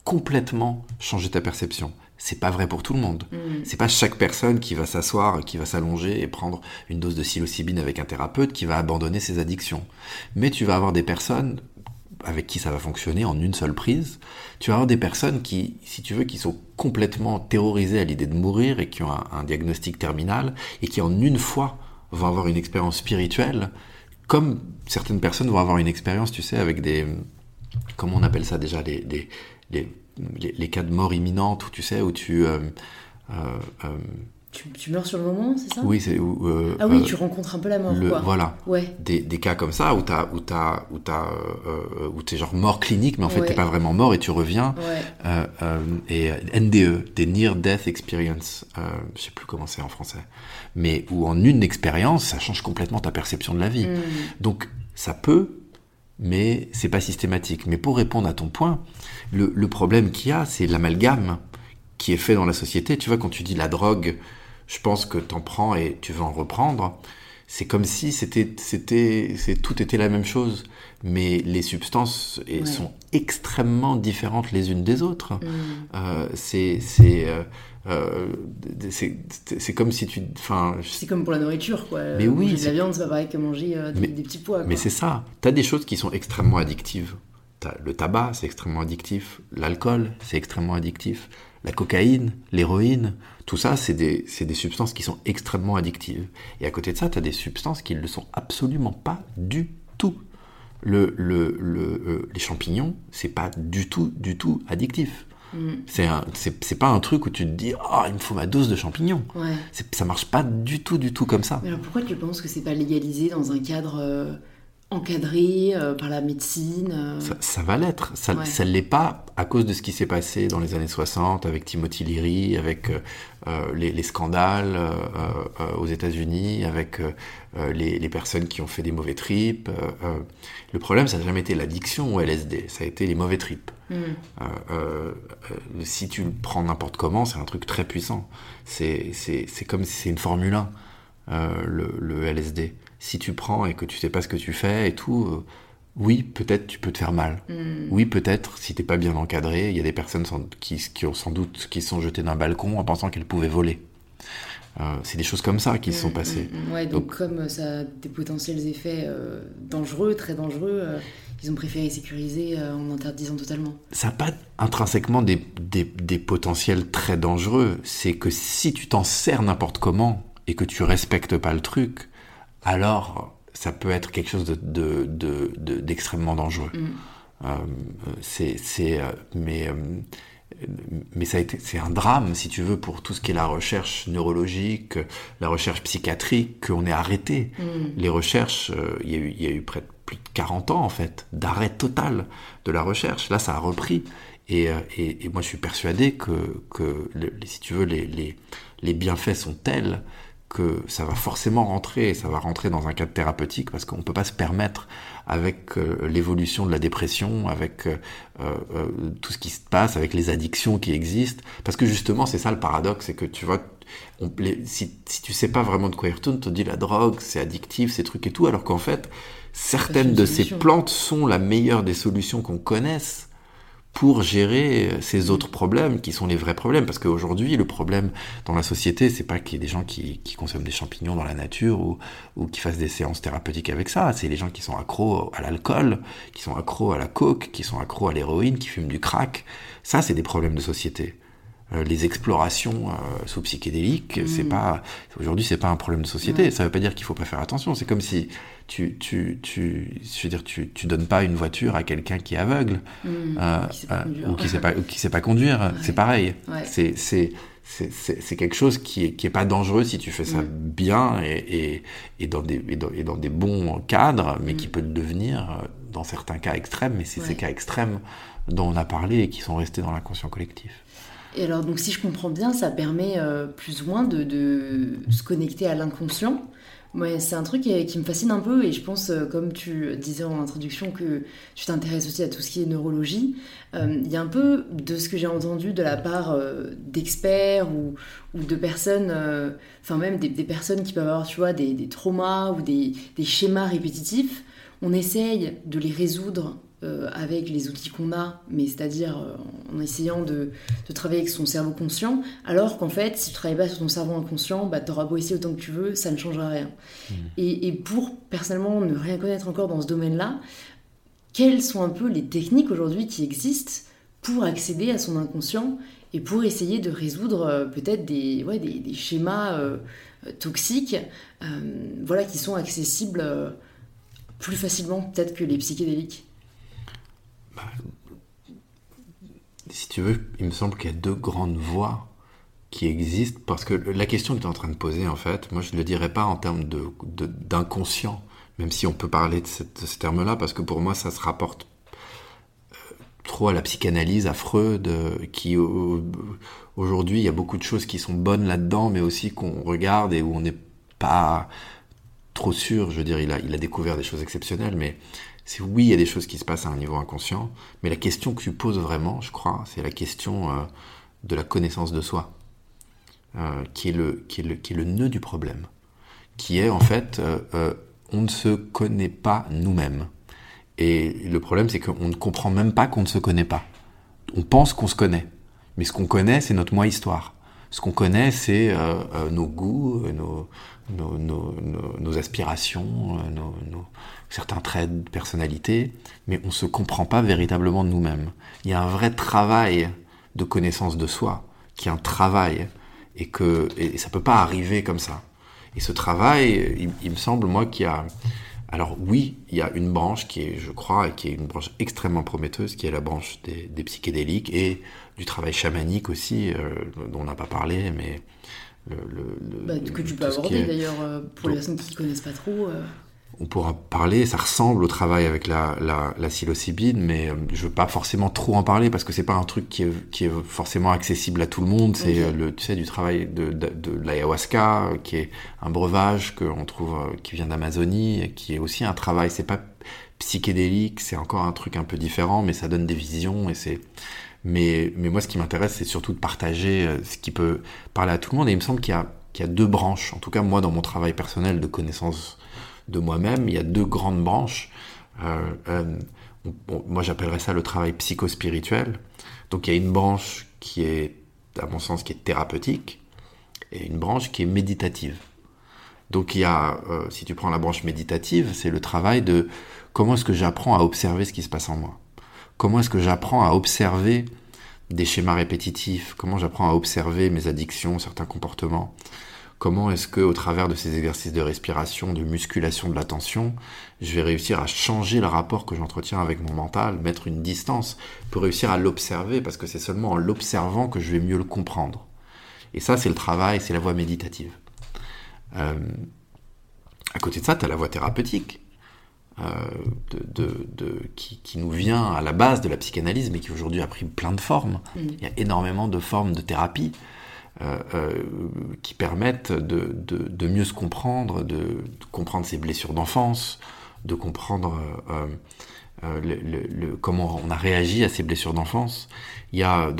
complètement changer ta perception. C'est pas vrai pour tout le monde. Mm. C'est pas chaque personne qui va s'asseoir, qui va s'allonger et prendre une dose de psilocybine avec un thérapeute qui va abandonner ses addictions. Mais tu vas avoir des personnes avec qui ça va fonctionner en une seule prise. Tu vas avoir des personnes qui, si tu veux, qui sont complètement terrorisées à l'idée de mourir et qui ont un diagnostic terminal et qui en une fois vont avoir une expérience spirituelle, comme certaines personnes vont avoir une expérience, tu sais, avec des... Comment on appelle ça déjà les, les, les, cas de mort imminente, où tu sais, où tu... Euh, euh, euh, tu, meurs sur le moment, c'est ça? Oui, c'est. Euh, ah oui, tu rencontres un peu la mort, quoi. Voilà. Ouais. Des, des, cas comme ça où t'as, où t'as, où t'as, euh, où t'es genre mort clinique, mais en fait t'es pas vraiment mort et tu reviens. Ouais. Euh, et NDE, des Near Death Experience, je sais plus comment c'est en français, mais où en une expérience, ça change complètement ta perception de la vie. Hmm. Donc ça peut, mais c'est pas systématique. Mais pour répondre à ton point, le, le problème qu'il y a, c'est l'amalgame qui est fait dans la société. Tu vois, quand tu dis la drogue, je pense que t'en prends et tu veux en reprendre. c'est comme si c'était, c'était, c'est, tout était la même chose, mais les substances sont extrêmement différentes les unes des autres. Mm. Euh, c'est, c'est, euh, euh, c'est, c'est comme si tu, enfin. C'est comme pour la nourriture, quoi. Mais oui. Manger de la viande, c'est pas pareil que manger des, petits pois. Mais c'est ça. T'as des choses qui sont extrêmement addictives. le tabac, c'est extrêmement addictif. L'alcool, c'est extrêmement addictif. La cocaïne, l'héroïne, tout ça, c'est des, des, substances qui sont extrêmement addictives. Et à côté de ça, tu as des substances qui ne le sont absolument pas du tout. Le, le, le euh, les champignons, c'est pas du tout, du tout addictif. Mm. C'est pas un truc où tu te dis oh il me faut ma dose de champignons. Ouais. Ça marche pas du tout du tout comme ça. Mais alors pourquoi tu penses que c'est pas légalisé dans un cadre euh, encadré euh, par la médecine. Euh. Ça, va l'être. Ça ne l'est pas à cause de ce qui s'est passé dans les années 60 avec Timothy Leary, avec euh, les, scandales aux États-Unis, avec les, personnes qui ont fait des mauvais tripes. le problème, ça n'a jamais été l'addiction au LSD, ça a été les mauvais tripes. Hmm. si tu le prends n'importe comment, c'est un truc très puissant. C'est comme si c'est une Formule 1, le, le LSD si tu prends et que tu sais pas ce que tu fais et tout, euh, oui, peut-être tu peux te faire mal. Hmm. Oui, peut-être si t'es pas bien encadré, il y a des personnes qui, qui, ont sans doute qui sont jetées d'un balcon en pensant qu'elles pouvaient voler. Euh, c'est des choses comme ça qui se sont hmm, passées. Hmm, ouais, donc, comme ça a des potentiels effets euh, dangereux, très dangereux, ils ont préféré sécuriser en interdisant totalement. Ça n'a pas intrinsèquement des, des, des, potentiels très dangereux. C'est que si tu t'en sers n'importe comment et que tu respectes pas le truc, alors ça peut être quelque chose d'extrêmement de, dangereux. Mm. Euh, c'est, euh, mais, euh, mais ça c'est un drame, si tu veux, pour tout ce qui est la recherche neurologique, la recherche psychiatrique, qu'on ait arrêté. Mm. Les recherches, il y, a eu, y a eu près de plus de 40 ans, en fait, d'arrêt total de la recherche. Là, ça a repris. Et, et, moi, je suis persuadé que, que si tu veux, les, les, les bienfaits sont tels que ça va forcément rentrer, ça va rentrer dans un cadre thérapeutique parce qu'on ne peut pas se permettre avec euh, l'évolution de la dépression, avec euh, euh, tout ce qui se passe, avec les addictions qui existent, parce que justement c'est ça le paradoxe, c'est que tu vois, on, si, si tu sais pas vraiment de quoi il retourne, tu te dis la drogue, c'est addictif, ces trucs et tout, alors qu'en fait, certaines de ces plantes sont la meilleure des solutions qu'on connaisse pour gérer ces autres problèmes qui sont les vrais problèmes. Parce qu'aujourd'hui, le problème dans la société, c'est pas qu'il y ait des gens qui, consomment des champignons dans la nature ou, ou qui fassent des séances thérapeutiques avec ça. C'est les gens qui sont accros à l'alcool, qui sont accros à la coke, qui sont accros à l'héroïne, qui fument du crack. Ça, c'est des problèmes de société. Euh, les explorations euh, sous psychédéliques, c'est mm. pas aujourd'hui c'est pas un problème de société. Ça veut pas dire qu'il faut pas faire attention. C'est comme si tu tu tu je veux dire tu tu donnes pas une voiture à quelqu'un qui est aveugle mm. euh, ou qui sait pas ou qui sait pas conduire. C'est pareil. C'est c'est c'est quelque chose qui est, qui est pas dangereux si tu fais ça mm. bien et, et, et, dans des, et, dans, des bons cadres, mais qui peut devenir dans certains cas extrêmes, mais c'est ces cas extrêmes dont on a parlé et qui sont restés dans l'inconscient collectif. Et alors, donc, si je comprends bien, ça permet euh, plus ou moins de, se connecter à l'inconscient. Ouais, c'est un truc qui, me fascine un peu et je pense, euh, comme tu disais en introduction, que tu t'intéresses aussi à tout ce qui est neurologie. Euh, il y a un peu de ce que j'ai entendu de la part d'experts ou, de personnes, enfin même des, personnes qui peuvent avoir, tu vois, des, traumas ou des, des schémas répétitifs. On essaye de les résoudre euh, avec les outils qu'on a, mais c'est-à-dire euh, en essayant de, travailler avec son cerveau conscient, alors qu'en fait, si tu travailles pas sur ton cerveau inconscient, bah, tu auras beau essayer autant que tu veux, ça ne changera rien. Mmh. Et, pour personnellement ne rien connaître encore dans ce domaine-là, quelles sont un peu les techniques aujourd'hui qui existent pour accéder à son inconscient et pour essayer de résoudre euh, peut-être des, ouais, des, schémas toxiques voilà, qui sont accessibles plus facilement peut-être que les psychédéliques? Bah, si tu veux, il me semble qu'il y a deux grandes voies qui existent, parce que la question que tu es en train de poser, en fait, moi je ne le dirais pas en termes d'inconscient, de, même si on peut parler de, cette, ce terme-là, parce que pour moi ça se rapporte euh, trop à la psychanalyse, à Freud, euh, qui aujourd'hui il y a beaucoup de choses qui sont bonnes là-dedans, mais aussi qu'on regarde et où on n'est pas trop sûr. Je veux dire, il a, il a découvert des choses exceptionnelles, mais c'est oui, il y a des choses qui se passent à un niveau inconscient, mais la question que tu poses vraiment, je crois, c'est la question euh, de la connaissance de soi, euh, qui, est le, nœud du problème. qui est en fait, on ne se connaît pas nous-mêmes. Et le problème, c'est qu'on ne comprend même pas qu'on ne se connaît pas. On pense qu'on se connaît. Mais ce qu'on connaît, c'est notre moi-histoire. Ce qu'on connaît, c'est euh, euh, nos goûts, euh, nos, nos, nos, aspirations, certains traits de personnalité, mais on ne se comprend pas véritablement nous-mêmes. Il y a un vrai travail de connaissance de soi, qui est un travail, et que et ça peut pas arriver comme ça. Et ce travail, il, il me semble, moi, qu'il y a alors oui, il y a une branche qui est, je crois, et qui est une branche extrêmement prometteuse, qui est la branche des, psychédéliques et du travail chamanique aussi, euh, dont on n'a pas parlé, mais le, bah, que tu peux aborder d'ailleurs euh, pour les personnes qui ne connaissent pas trop. Euh on pourra parler, ça ressemble au travail avec la, la, la psilocybine, mais euh, je veux pas forcément trop en parler parce que c'est pas un truc qui est, qui est, forcément accessible à tout le monde. C'est euh, le, tu sais, du travail de, de, de l'ayahuasca, euh, qui est un breuvage qu'on trouve, qui vient d'Amazonie, qui est aussi un travail. C'est pas psychédélique, c'est encore un truc un peu différent, mais ça donne des visions et c'est. Mais, mais moi, ce qui m'intéresse, c'est surtout de partager ce qui peut parler à tout le monde. Et il me semble qu'il y a, qu'il y a deux branches. En tout cas, moi, dans mon travail personnel de connaissance de moi-même, il y a deux grandes branches. Euh, euh, moi, j'appellerais ça le travail psychospirituel. Donc, il y a une branche qui est, à mon sens, qui est thérapeutique et une branche qui est méditative. Donc, il y a, euh, si tu prends la branche méditative, c'est le travail de comment est-ce que j'apprends à observer ce qui se passe en moi? Comment est-ce que j'apprends à observer des schémas répétitifs? Comment j'apprends à observer mes addictions, certains comportements? Comment est-ce que, au travers de ces exercices de respiration, de musculation de l'attention, je vais réussir à changer le rapport que j'entretiens avec mon mental, mettre une distance pour réussir à l'observer, parce que c'est seulement en l'observant que je vais mieux le comprendre. Et ça, c'est le travail, c'est la voie méditative. Euh, à côté de ça, tu as la voie thérapeutique. Euh, qui, qui, nous vient à la base de la psychanalyse, mais qui aujourd'hui a pris plein de formes. Mm. Il y a énormément de formes de thérapie. Euh, euh, qui permettent de, de, mieux se comprendre, de, comprendre ses blessures d'enfance, de comprendre euh, comment on a réagi à ces blessures d'enfance. Il y a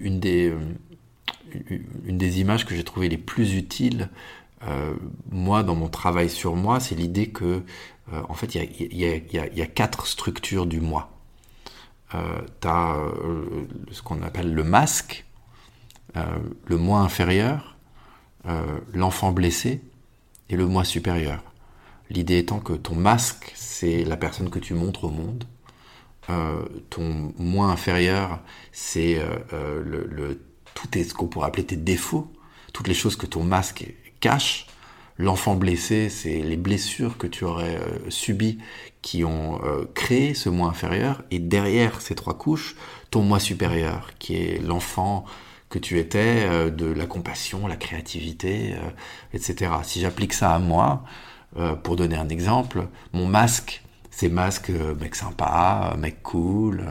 une, des, une des images que j'ai trouvées les plus utiles, moi, dans mon travail sur moi, c'est l'idée que, en fait, il y, y il y a, quatre structures du moi. tu as ce qu'on appelle le masque, euh, le moi inférieur, euh, l'enfant blessé et le moi supérieur. L'idée étant que ton masque, c'est la personne que tu montres au monde. Euh, ton moi inférieur, c'est le, tout est ce qu'on pourrait appeler tes défauts, toutes les choses que ton masque cache. L'enfant blessé, c'est les blessures que tu aurais subies qui ont créé ce moi inférieur. Et derrière ces trois couches, ton moi supérieur, qui est l'enfant que tu étais, euh, de la compassion, la créativité, euh, etc. Si j'applique ça à moi, euh, pour donner un exemple, mon masque, c'est masque mec sympa, mec cool,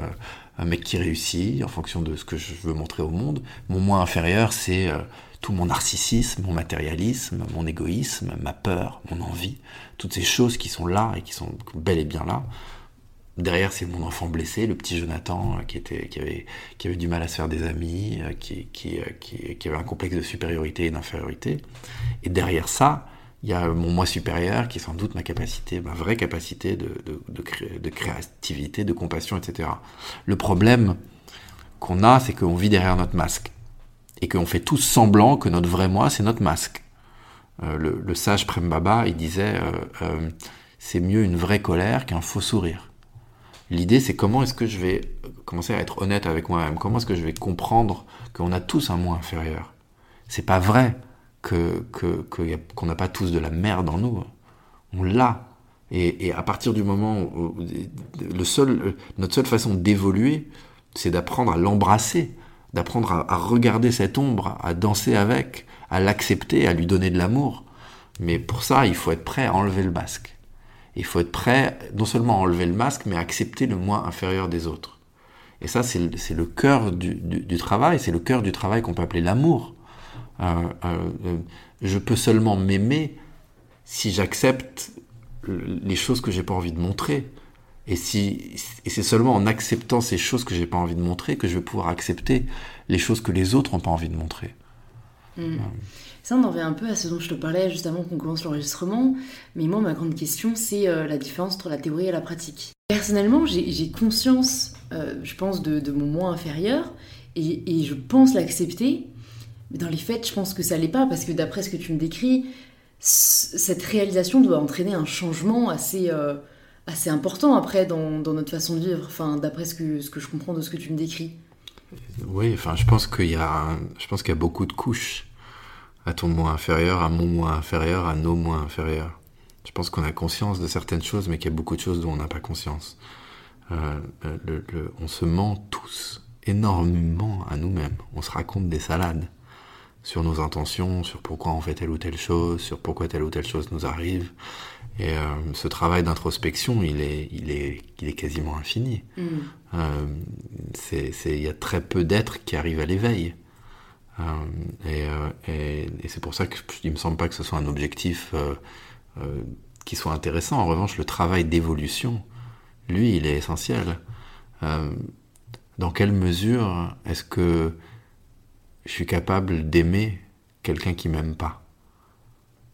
un mec qui réussit en fonction de ce que je veux montrer au monde. Mon moi inférieur, c'est tout mon narcissisme, mon matérialisme, mon égoïsme, ma peur, mon envie, toutes ces choses qui sont là et qui sont bel et bien là. Derrière, c'est mon enfant blessé, le petit Jonathan, euh, qui, avait, du mal à se faire des amis, euh, euh, qui, avait un complexe de supériorité et d'infériorité. Et derrière ça, il y a mon moi supérieur, qui est sans doute ma capacité, ma vraie capacité de, créativité, de compassion, etc. Le problème qu'on a, c'est qu'on vit derrière notre masque. Et qu'on fait tous semblant que notre vrai moi, c'est notre masque. le, sage Prem Baba, il disait, c'est mieux une vraie colère qu'un faux sourire. L'idée, c'est comment est-ce que je vais commencer à être honnête avec moi-même? Comment est-ce que je vais comprendre qu'on a tous un moi inférieur? C'est pas vrai que qu'on n'a pas tous de la merde en nous. On l'a. Et, à partir du moment où le seul, notre seule façon d'évoluer, c'est d'apprendre à l'embrasser, d'apprendre à, à, regarder cette ombre, à danser avec, à l'accepter, à lui donner de l'amour. Mais pour ça, il faut être prêt à enlever le masque. Il faut être prêt non seulement à enlever le masque, mais à accepter le moi inférieur des autres. Et ça, c'est le, cœur du, travail, c'est le cœur du travail qu'on peut appeler l'amour. Euh, euh, je peux seulement m'aimer si j'accepte les choses que j'ai pas envie de montrer. Et, si, et c'est seulement en acceptant ces choses que j'ai pas envie de montrer que je vais pouvoir accepter les choses que les autres n'ont pas envie de montrer. Mm. Ça, on en revient un peu à ce dont je te parlais juste avant qu'on commence l'enregistrement. Mais moi, ma grande question, c'est euh, la différence entre la théorie et la pratique. Personnellement, j'ai conscience, euh, je pense, de, mon moi inférieur et, je pense l'accepter. Mais dans les faits, je pense que ça l'est pas parce que d'après ce que tu me décris, cette réalisation doit entraîner un changement assez, euh, assez important après dans, dans, notre façon de vivre, enfin, d'après ce que, ce que je comprends de ce que tu me décris. Oui, enfin, je pense qu'il y a, je pense qu'il y a beaucoup de couches à ton moi inférieur, à mon moi inférieur, à nos moi inférieurs. Je pense qu'on a conscience de certaines choses, mais qu'il y a beaucoup de choses dont on n'a pas conscience. Euh, le, le, on se ment tous énormément à nous-mêmes. On se raconte des salades sur nos intentions, sur pourquoi on fait telle ou telle chose, sur pourquoi telle ou telle chose nous arrive. Et euh, ce travail d'introspection, il est, il, est, il est quasiment infini. Mm. Euh, il y a très peu d'êtres qui arrivent à l'éveil. Euh, et, euh, et, c'est pour ça qu'il me semble pas que ce soit un objectif euh, qui soit intéressant. En revanche, le travail d'évolution, lui, il est essentiel. dans quelle mesure est-ce que je suis capable d'aimer quelqu'un qui m'aime pas?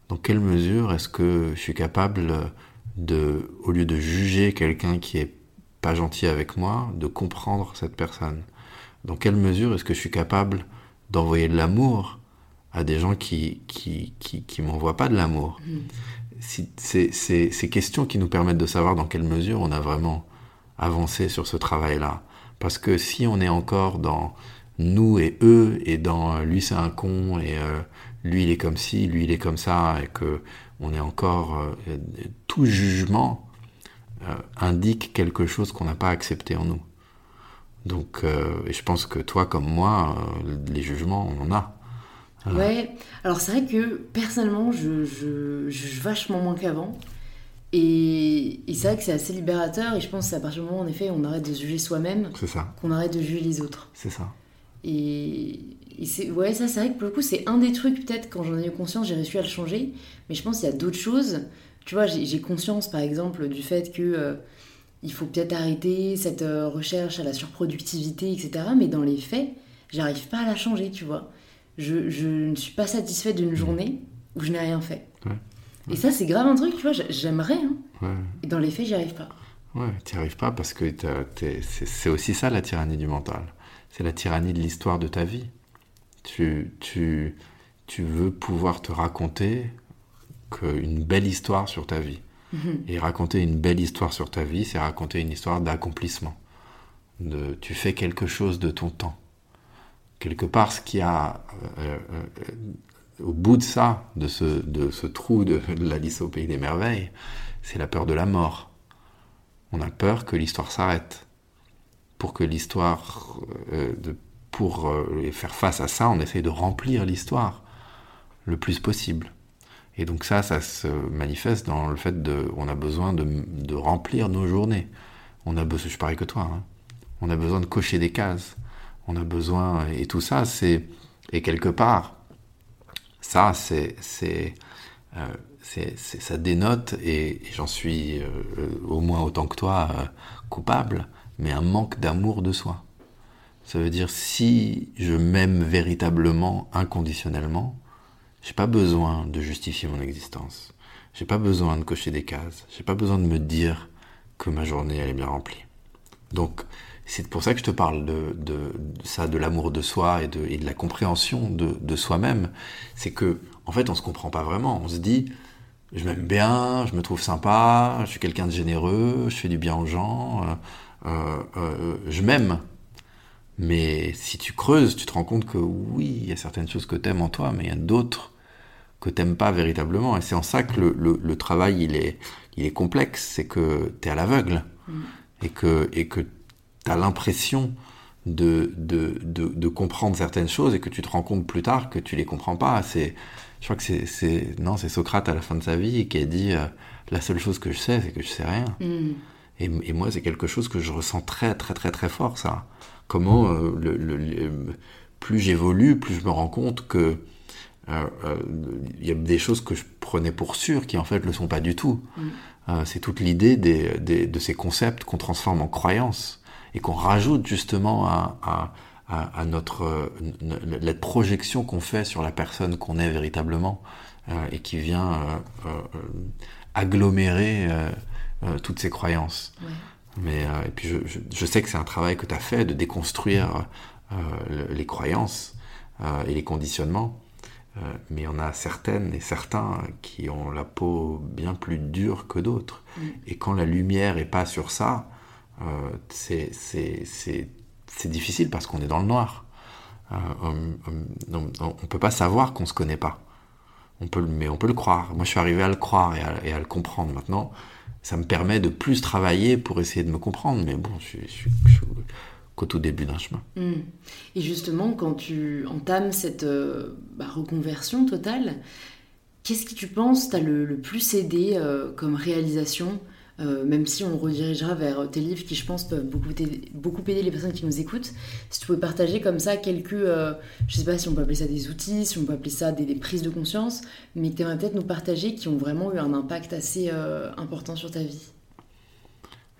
Dans quelle mesure est-ce que je suis capable de, au lieu de juger quelqu'un qui est pas gentil avec moi, de comprendre cette personne? Dans quelle mesure est-ce que je suis capable d'envoyer de l'amour à des gens qui qui, qui, qui m'envoient pas de l'amour mm. si, C'est ces questions qui nous permettent de savoir dans quelle mesure on a vraiment avancé sur ce travail-là. Parce que si on est encore dans nous et eux, et dans euh, lui c'est un con, et euh, lui il est comme ci, lui il est comme ça, et que on est encore... Euh, tout jugement indique quelque chose qu'on n'a pas accepté en nous. Donc, et je pense que toi comme moi, les jugements, on en a. Ouais, alors c'est vrai que personnellement, je, je, juge vachement moins qu'avant. Et, et c'est vrai que c'est assez libérateur, et je pense que c'est à partir du moment, en effet, on arrête de juger soi-même, qu'on arrête de juger les autres. C'est ça. Et, c'est, ouais, ça, c'est vrai que pour le coup, c'est un des trucs, peut-être, quand j'en ai eu conscience, j'ai réussi à le changer. Mais je pense qu'il y a d'autres choses. Tu vois, j'ai, conscience, par exemple, du fait que. Euh, il faut peut-être arrêter cette euh, recherche à la surproductivité, etc. Mais dans les faits, j'arrive pas à la changer, tu vois. Je, je ne suis pas satisfaite d'une journée où je n'ai rien fait. Et ça, c'est grave un truc, tu vois, j'aimerais. Hein. Et dans les faits, j'y arrive pas. Ouais, tu n'y arrives pas parce que c'est aussi ça la tyrannie du mental c'est la tyrannie de l'histoire de ta vie. Tu, tu, tu veux pouvoir te raconter une belle histoire sur ta vie. Mhm. Et raconter une belle histoire sur ta vie, c'est raconter une histoire d'accomplissement. De, tu fais quelque chose de ton temps. Quelque part, ce qu'il y a euh, euh, au bout de ça, de ce, trou de, de l'Alice au pays des merveilles, c'est la peur de la mort. On a peur que l'histoire s'arrête pour que l'histoire, euh, pour faire face à ça, on essaie de remplir l'histoire le plus possible. Et donc ça, ça se manifeste dans le fait de, on a besoin de, remplir nos journées. On a besoin, je pareil que toi, hein. on a besoin de cocher des cases. On a besoin, et tout ça, c'est, et quelque part, ça, c'est, c'est, euh, ça dénote, et, j'en suis euh, au moins autant que toi coupable, mais un manque d'amour de soi. Ça veut dire si je m'aime véritablement, inconditionnellement, j'ai pas besoin de justifier mon existence. J'ai pas besoin de cocher des cases. J'ai pas besoin de me dire que ma journée elle est bien remplie. Donc c'est pour ça que je te parle de, de, ça, de l'amour de soi et de, et de la compréhension de, de soi-même. C'est que en fait on se comprend pas vraiment. On se dit je m'aime bien, je me trouve sympa, je suis quelqu'un de généreux, je fais du bien aux gens. Euh, euh, euh, je m'aime. Mais si tu creuses, tu te rends compte que oui, il y a certaines choses que tu aimes en toi, mais il y a d'autres que t'aimes pas véritablement. Et c'est en ça que le, le, travail, il est, il est complexe. C'est que tu es à l'aveugle. Mm. Et que et que tu as l'impression de, de, de, de, comprendre certaines choses et que tu te rends compte plus tard que tu les comprends pas. C'est, je crois que c'est, non, c'est Socrate à la fin de sa vie qui a dit euh, la seule chose que je sais, c'est que je sais rien. Mm. Et, moi, c'est quelque chose que je ressens très, très, très, très fort, ça. Comment, euh, le, plus j'évolue, plus je me rends compte que il y a des choses que je prenais pour sûres qui en fait le sont pas du tout. Mm. c'est toute l'idée des, des, de ces concepts qu'on transforme en croyances et qu'on rajoute justement à, à, à, notre la projection qu'on fait sur la personne qu'on est véritablement et qui vient agglomérer toutes ces croyances. Mais et puis je, je, sais que c'est un travail que tu as fait de déconstruire les croyances et les conditionnements. Euh, mais il y en a certaines et certains qui ont la peau bien plus dure que d'autres. Mm. Et quand la lumière n'est pas sur ça, euh, c'est difficile parce qu'on est dans le noir. Euh, on ne peut pas savoir qu'on ne se connaît pas. On peut, mais on peut le croire. Moi, je suis arrivé à le croire et à, et à le comprendre maintenant. Ça me permet de plus travailler pour essayer de me comprendre. Mais bon, je, je, je, qu'au tout début d'un chemin. Hmm. Et justement, quand tu entames cette euh, bah, reconversion totale, qu'est-ce qui tu penses t'a le, plus aidé euh, comme réalisation euh, même si on redirigera vers tes livres qui, je pense, peuvent beaucoup aider, beaucoup aider les personnes qui nous écoutent. Si tu pouvais partager comme ça quelques, je sais pas si on peut appeler ça des outils, si on peut appeler ça des, prises de conscience, mais que tu aimerais peut-être nous partager qui ont vraiment eu un impact assez important sur ta vie.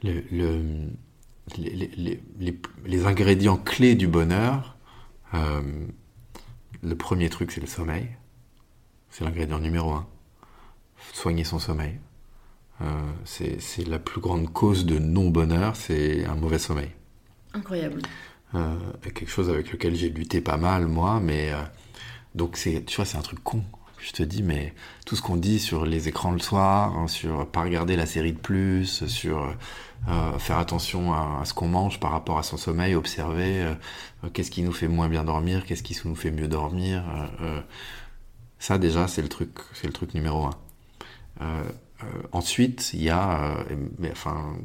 le, les, les, les, ingrédients clés du bonheur, euh, le premier truc, c'est le sommeil. C'est l'ingrédient numéro un. Soigner son sommeil. Euh, c'est la plus grande cause de non-bonheur, c'est un mauvais sommeil. Incroyable. Euh, quelque chose avec lequel j'ai lutté pas mal, moi, mais donc c'est, tu vois, c'est un truc con. Je te dis, mais tout ce qu'on dit sur les écrans le soir, hein, sur pas regarder la série de plus, sur euh, faire attention à, ce qu'on mange par rapport à son sommeil, observer euh, euh, qu'est-ce qui nous fait moins bien dormir, qu'est-ce qui nous fait mieux dormir. ça déjà, c'est le truc, c'est le truc numéro un. ensuite, il y a, enfin,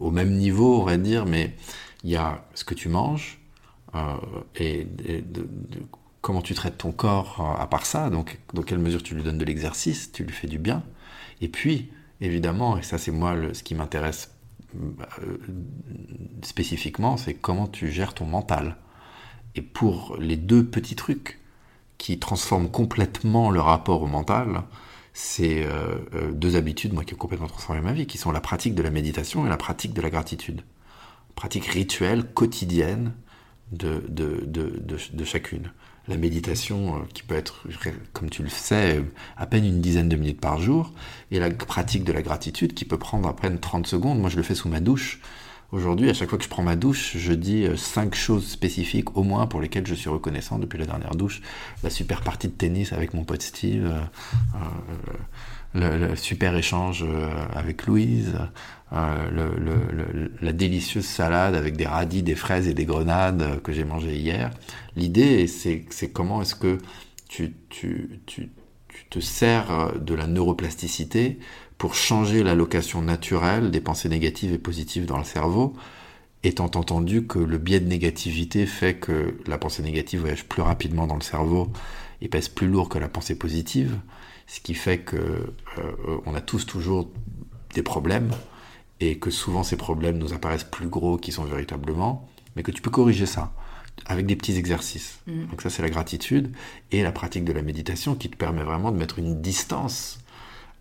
au même niveau, on va dire, mais il y a ce que tu manges et, de, comment tu traites ton corps à part ça, dans quelle mesure tu lui donnes de l'exercice, tu lui fais du bien. Et puis, évidemment, et ça c'est moi ce qui m'intéresse euh, spécifiquement, c'est comment tu gères ton mental. Et pour les deux petits trucs qui transforment complètement le rapport au mental, c'est euh, euh, deux habitudes, moi, qui ont complètement transformé ma vie, qui sont la pratique de la méditation et la pratique de la gratitude. Pratique rituelle, quotidienne de chacune la méditation euh, qui peut être, comme tu le sais, à peine une dizaine de minutes par jour, et la pratique de la gratitude qui peut prendre à peine 30 secondes. Moi, je le fais sous ma douche. Aujourd'hui, à chaque fois que je prends ma douche, je dis euh, cinq choses spécifiques au moins pour lesquelles je suis reconnaissant depuis la dernière douche. La super partie de tennis avec mon pote Steve, euh, le, super échange avec Louise, la délicieuse salade avec des radis, des fraises et des grenades que j'ai mangé hier. L'idée, c'est comment est-ce que tu, te sers de la neuroplasticité pour changer la location naturelle des pensées négatives et positives dans le cerveau, étant entendu que le biais de négativité fait que la pensée négative voyage plus rapidement dans le cerveau et pèse plus lourd que la pensée positive, ce qui fait que euh, on a tous toujours des problèmes et que souvent ces problèmes nous apparaissent plus gros qu'ils sont véritablement, mais que tu peux corriger ça avec des petits exercices. Mm. Donc ça, c'est la gratitude et la pratique de la méditation qui te permet vraiment de mettre une distance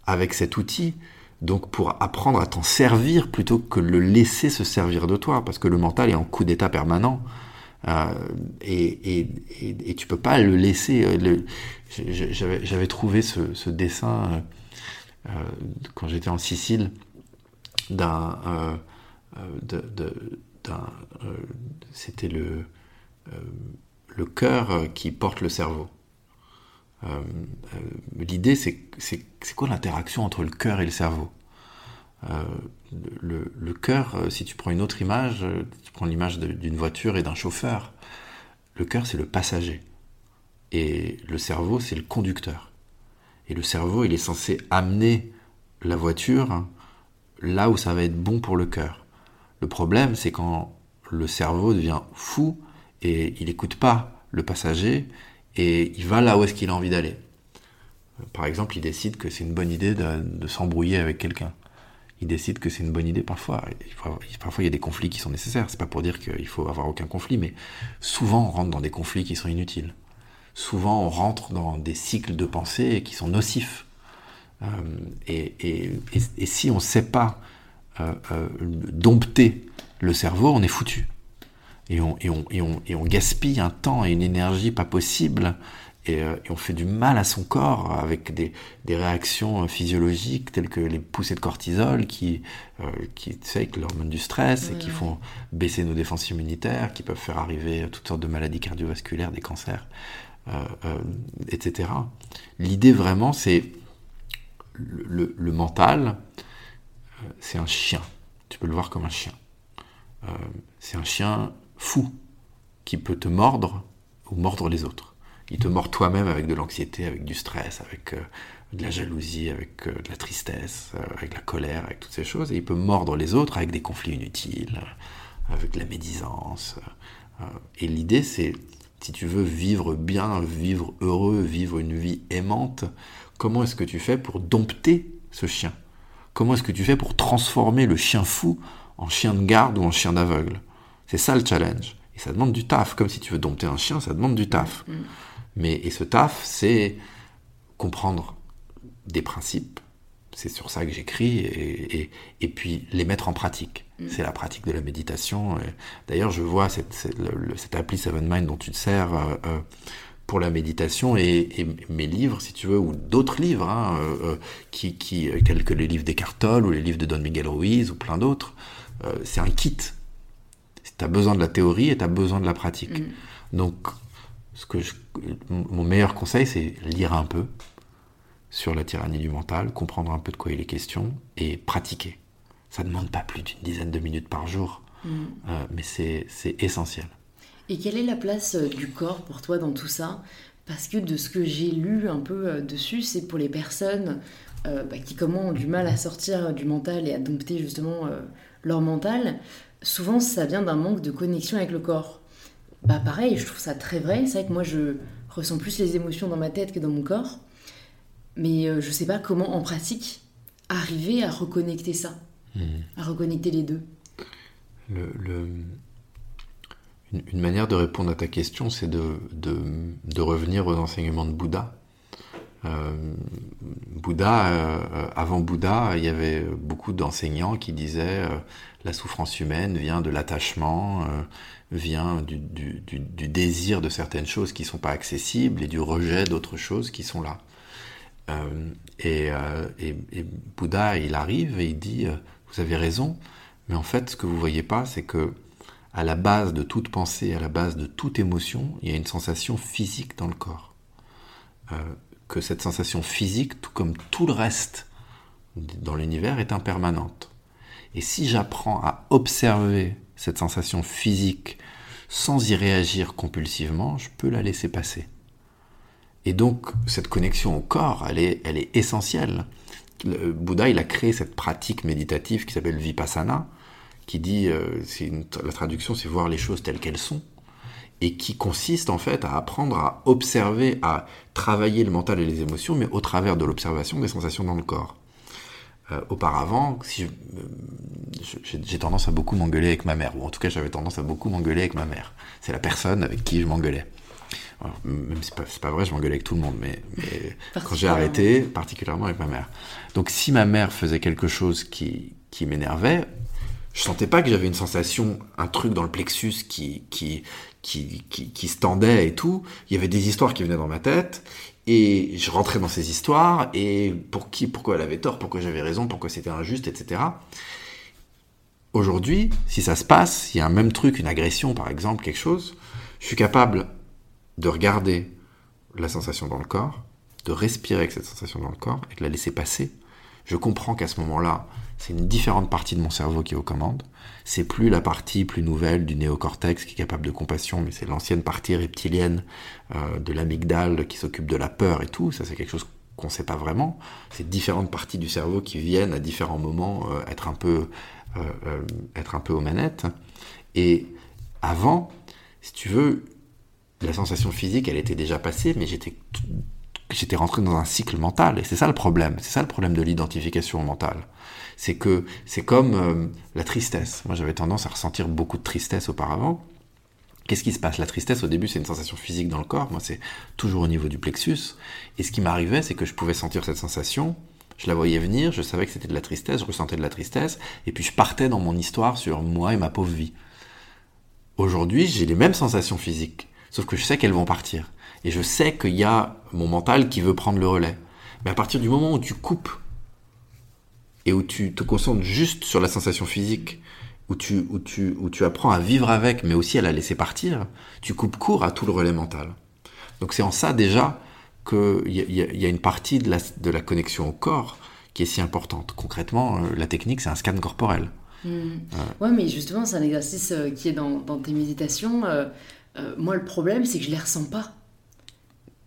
avec cet outil. Donc pour apprendre à t'en servir plutôt que le laisser se servir de toi, parce que le mental est en coup d'état permanent. Euh, et, et, et, et, tu peux pas le laisser. Euh, j'avais trouvé ce, ce dessin euh, quand j'étais en Sicile d'un, c'était le euh, le cœur euh, qui porte le cerveau. Euh, l'idée, c'est, c'est, quoi l'interaction entre le cœur et le cerveau? Le, le, cœur, si tu prends une autre image, tu prends l'image d'une voiture et d'un chauffeur, le cœur c'est le passager et le cerveau c'est le conducteur. Et le cerveau il est censé amener la voiture là où ça va être bon pour le cœur. Le problème c'est quand le cerveau devient fou et il n'écoute pas le passager et il va là où est-ce qu'il a envie d'aller. Par exemple, il décide que c'est une bonne idée de, s'embrouiller avec quelqu'un. Il décide que c'est une bonne idée parfois. parfois, il y a des conflits qui sont nécessaires. C'est pas pour dire qu'il faut avoir aucun conflit, mais souvent, on rentre dans des conflits qui sont inutiles. Souvent, on rentre dans des cycles de pensée qui sont nocifs. Euh, et, si on ne sait pas euh, euh, dompter le cerveau, on est foutu. et on, et on, et on, et on gaspille un temps et une énergie pas possible et, euh, et, on fait du mal à son corps avec des, des, réactions physiologiques telles que les poussées de cortisol qui, euh, qui tu sais, l'hormone du stress et qui font baisser nos défenses immunitaires, qui peuvent faire arriver toutes sortes de maladies cardiovasculaires, des cancers, euh etc. L'idée vraiment, c'est le, mental, c'est un chien. Tu peux le voir comme un chien. c'est un chien fou qui peut te mordre ou mordre les autres il te mord toi-même avec de l'anxiété, avec du stress, avec euh, de la jalousie, avec euh, de la tristesse, euh, avec la colère, avec toutes ces choses. Et il peut mordre les autres avec des conflits inutiles, avec de la médisance. et l'idée, c'est, si tu veux vivre bien, vivre heureux, vivre une vie aimante, comment est-ce que tu fais pour dompter ce chien? Comment est-ce que tu fais pour transformer le chien fou en chien de garde ou en chien d'aveugle? C'est ça le challenge. Et ça demande du taf. Comme si tu veux dompter un chien, ça demande du taf. Mm. Mais, et ce taf, c'est comprendre des principes. C'est sur ça que j'écris et, et, et, puis les mettre en pratique. Mm. C'est la pratique de la méditation. D'ailleurs, je vois cette, cette, cette, appli Seven Mind dont tu te sers euh, euh, pour la méditation et, et, mes livres, si tu veux, ou d'autres livres, hein, euh, qui, qui, tels que les livres d'Eckhart ou les livres de Don Miguel Ruiz ou plein d'autres. Euh, c'est un kit. Tu as besoin de la théorie et tu as besoin de la pratique. Mm. Donc, ce que je, mon meilleur conseil, c'est lire un peu sur la tyrannie du mental, comprendre un peu de quoi il est question et pratiquer. Ça ne demande pas plus d'une dizaine de minutes par jour, mm. euh, mais c'est essentiel. Et quelle est la place euh, du corps pour toi dans tout ça? Parce que de ce que j'ai lu un peu euh, dessus, c'est pour les personnes euh, bah, qui comment ont du mal à sortir du mental et à dompter justement euh, leur mental. Souvent, ça vient d'un manque de connexion avec le corps bah pareil, je trouve ça très vrai. C'est vrai que moi, je ressens plus les émotions dans ma tête que dans mon corps. Mais je sais pas comment, en pratique, arriver à reconnecter ça, à reconnecter les deux. Une, manière de répondre à ta question, c'est de, revenir aux enseignements de Bouddha. Euh, Bouddha, euh, avant Bouddha, il y avait beaucoup d'enseignants qui disaient euh, la souffrance humaine vient de l'attachement, vient du, désir de certaines choses qui sont pas accessibles et du rejet d'autres choses qui sont là. Et, Bouddha, il arrive et il dit, vous avez raison, mais en fait, ce que vous voyez pas, c'est que à la base de toute pensée, à la base de toute émotion, il y a une sensation physique dans le corps. Euh, que cette sensation physique, tout comme tout le reste dans l'univers, est impermanente. Et si j'apprends à observer cette sensation physique sans y réagir compulsivement, je peux la laisser passer. Et donc, cette connexion au corps, elle est, elle est essentielle. Le Bouddha, il a créé cette pratique méditative qui s'appelle Vipassana, qui dit, euh, la traduction, c'est voir les choses telles qu'elles sont, et qui consiste en fait à apprendre à observer, à travailler le mental et les émotions, mais au travers de l'observation des sensations dans le corps. Euh, auparavant, si j'ai tendance à beaucoup m'engueuler avec ma mère, ou en tout cas j'avais tendance à beaucoup m'engueuler avec ma mère. C'est la personne avec qui je m'engueulais. Même si c'est pas, pas vrai, je m'engueulais avec tout le monde, mais, mais quand j'ai arrêté, particulièrement avec ma mère. Donc si ma mère faisait quelque chose qui, qui m'énervait, je sentais pas que j'avais une sensation, un truc dans le plexus qui, qui, qui, qui, qui se tendait et tout. Il y avait des histoires qui venaient dans ma tête et je rentrais dans ces histoires et pour qui, pourquoi elle avait tort, pourquoi j'avais raison, pourquoi c'était injuste, etc. Aujourd'hui, si ça se passe, il y a un même truc, une agression par exemple, quelque chose, je suis capable de regarder la sensation dans le corps, de respirer avec cette sensation dans le corps et de la laisser passer. Je comprends qu'à ce moment-là, c'est une différente partie de mon cerveau qui est aux commandes. C'est plus la partie plus nouvelle du néocortex qui est capable de compassion, mais c'est l'ancienne partie reptilienne euh, de l'amygdale qui s'occupe de la peur et tout. Ça, c'est quelque chose qu'on ne sait pas vraiment. C'est différentes parties du cerveau qui viennent à différents moments euh, être un peu euh, être un peu aux manettes. Et avant, si tu veux, la sensation physique, elle était déjà passée, mais j'étais j'étais rentré dans un cycle mental. Et c'est ça le problème. C'est ça le problème de l'identification mentale. C'est que c'est comme euh, la tristesse. Moi, j'avais tendance à ressentir beaucoup de tristesse auparavant. Qu'est-ce qui se passe? La tristesse, au début, c'est une sensation physique dans le corps. Moi, c'est toujours au niveau du plexus. Et ce qui m'arrivait, c'est que je pouvais sentir cette sensation. Je la voyais venir, je savais que c'était de la tristesse, je ressentais de la tristesse, et puis je partais dans mon histoire sur moi et ma pauvre vie. Aujourd'hui, j'ai les mêmes sensations physiques, sauf que je sais qu'elles vont partir. Et je sais qu'il y a mon mental qui veut prendre le relais. Mais à partir du moment où tu coupes et où tu te concentres juste sur la sensation physique, où tu, où tu, où tu apprends à vivre avec, mais aussi à la laisser partir, tu coupes court à tout le relais mental. Donc c'est en ça déjà qu'il y, y, a une partie de la, de la connexion au corps qui est si importante. Concrètement, euh, la technique, c'est un scan corporel. Mmh. Ouais. mais justement, c'est un exercice euh, qui est dans, dans tes méditations. Euh, euh, moi, le problème, c'est que je les ressens pas.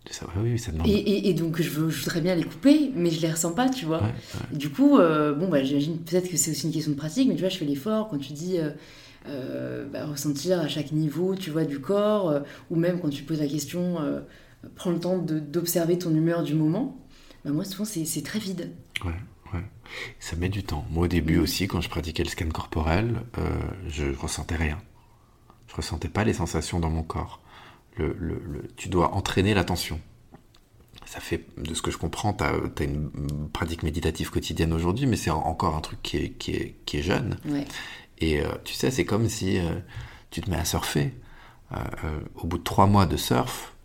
Ça, oui, ça demande. Et, et, et, donc, je, veux, je voudrais bien les couper, mais je les ressens pas, tu vois. Ouais, ouais. Du coup, euh, bon, bah, j'imagine peut-être que c'est aussi une question de pratique, mais tu vois, je fais l'effort quand tu dis euh, euh, bah, ressentir à chaque niveau, tu vois, du corps, euh, ou même quand tu poses la question, prends le temps d'observer ton humeur du moment. Bah, moi, souvent, c'est très vide. Ouais, ouais. Ça met du temps. Moi, au début mmh. aussi, quand je pratiquais le scan corporel, je ressentais rien. Je ressentais pas les sensations dans mon corps le, le, le, tu dois entraîner l'attention. Ça fait, de ce que je comprends, tu as, as, une pratique méditative quotidienne aujourd'hui, mais c'est encore un truc qui est, qui est, qui est jeune. Ouais. Et euh, tu sais, c'est comme si euh, tu te mets à surfer. Euh, au bout de trois mois de surf,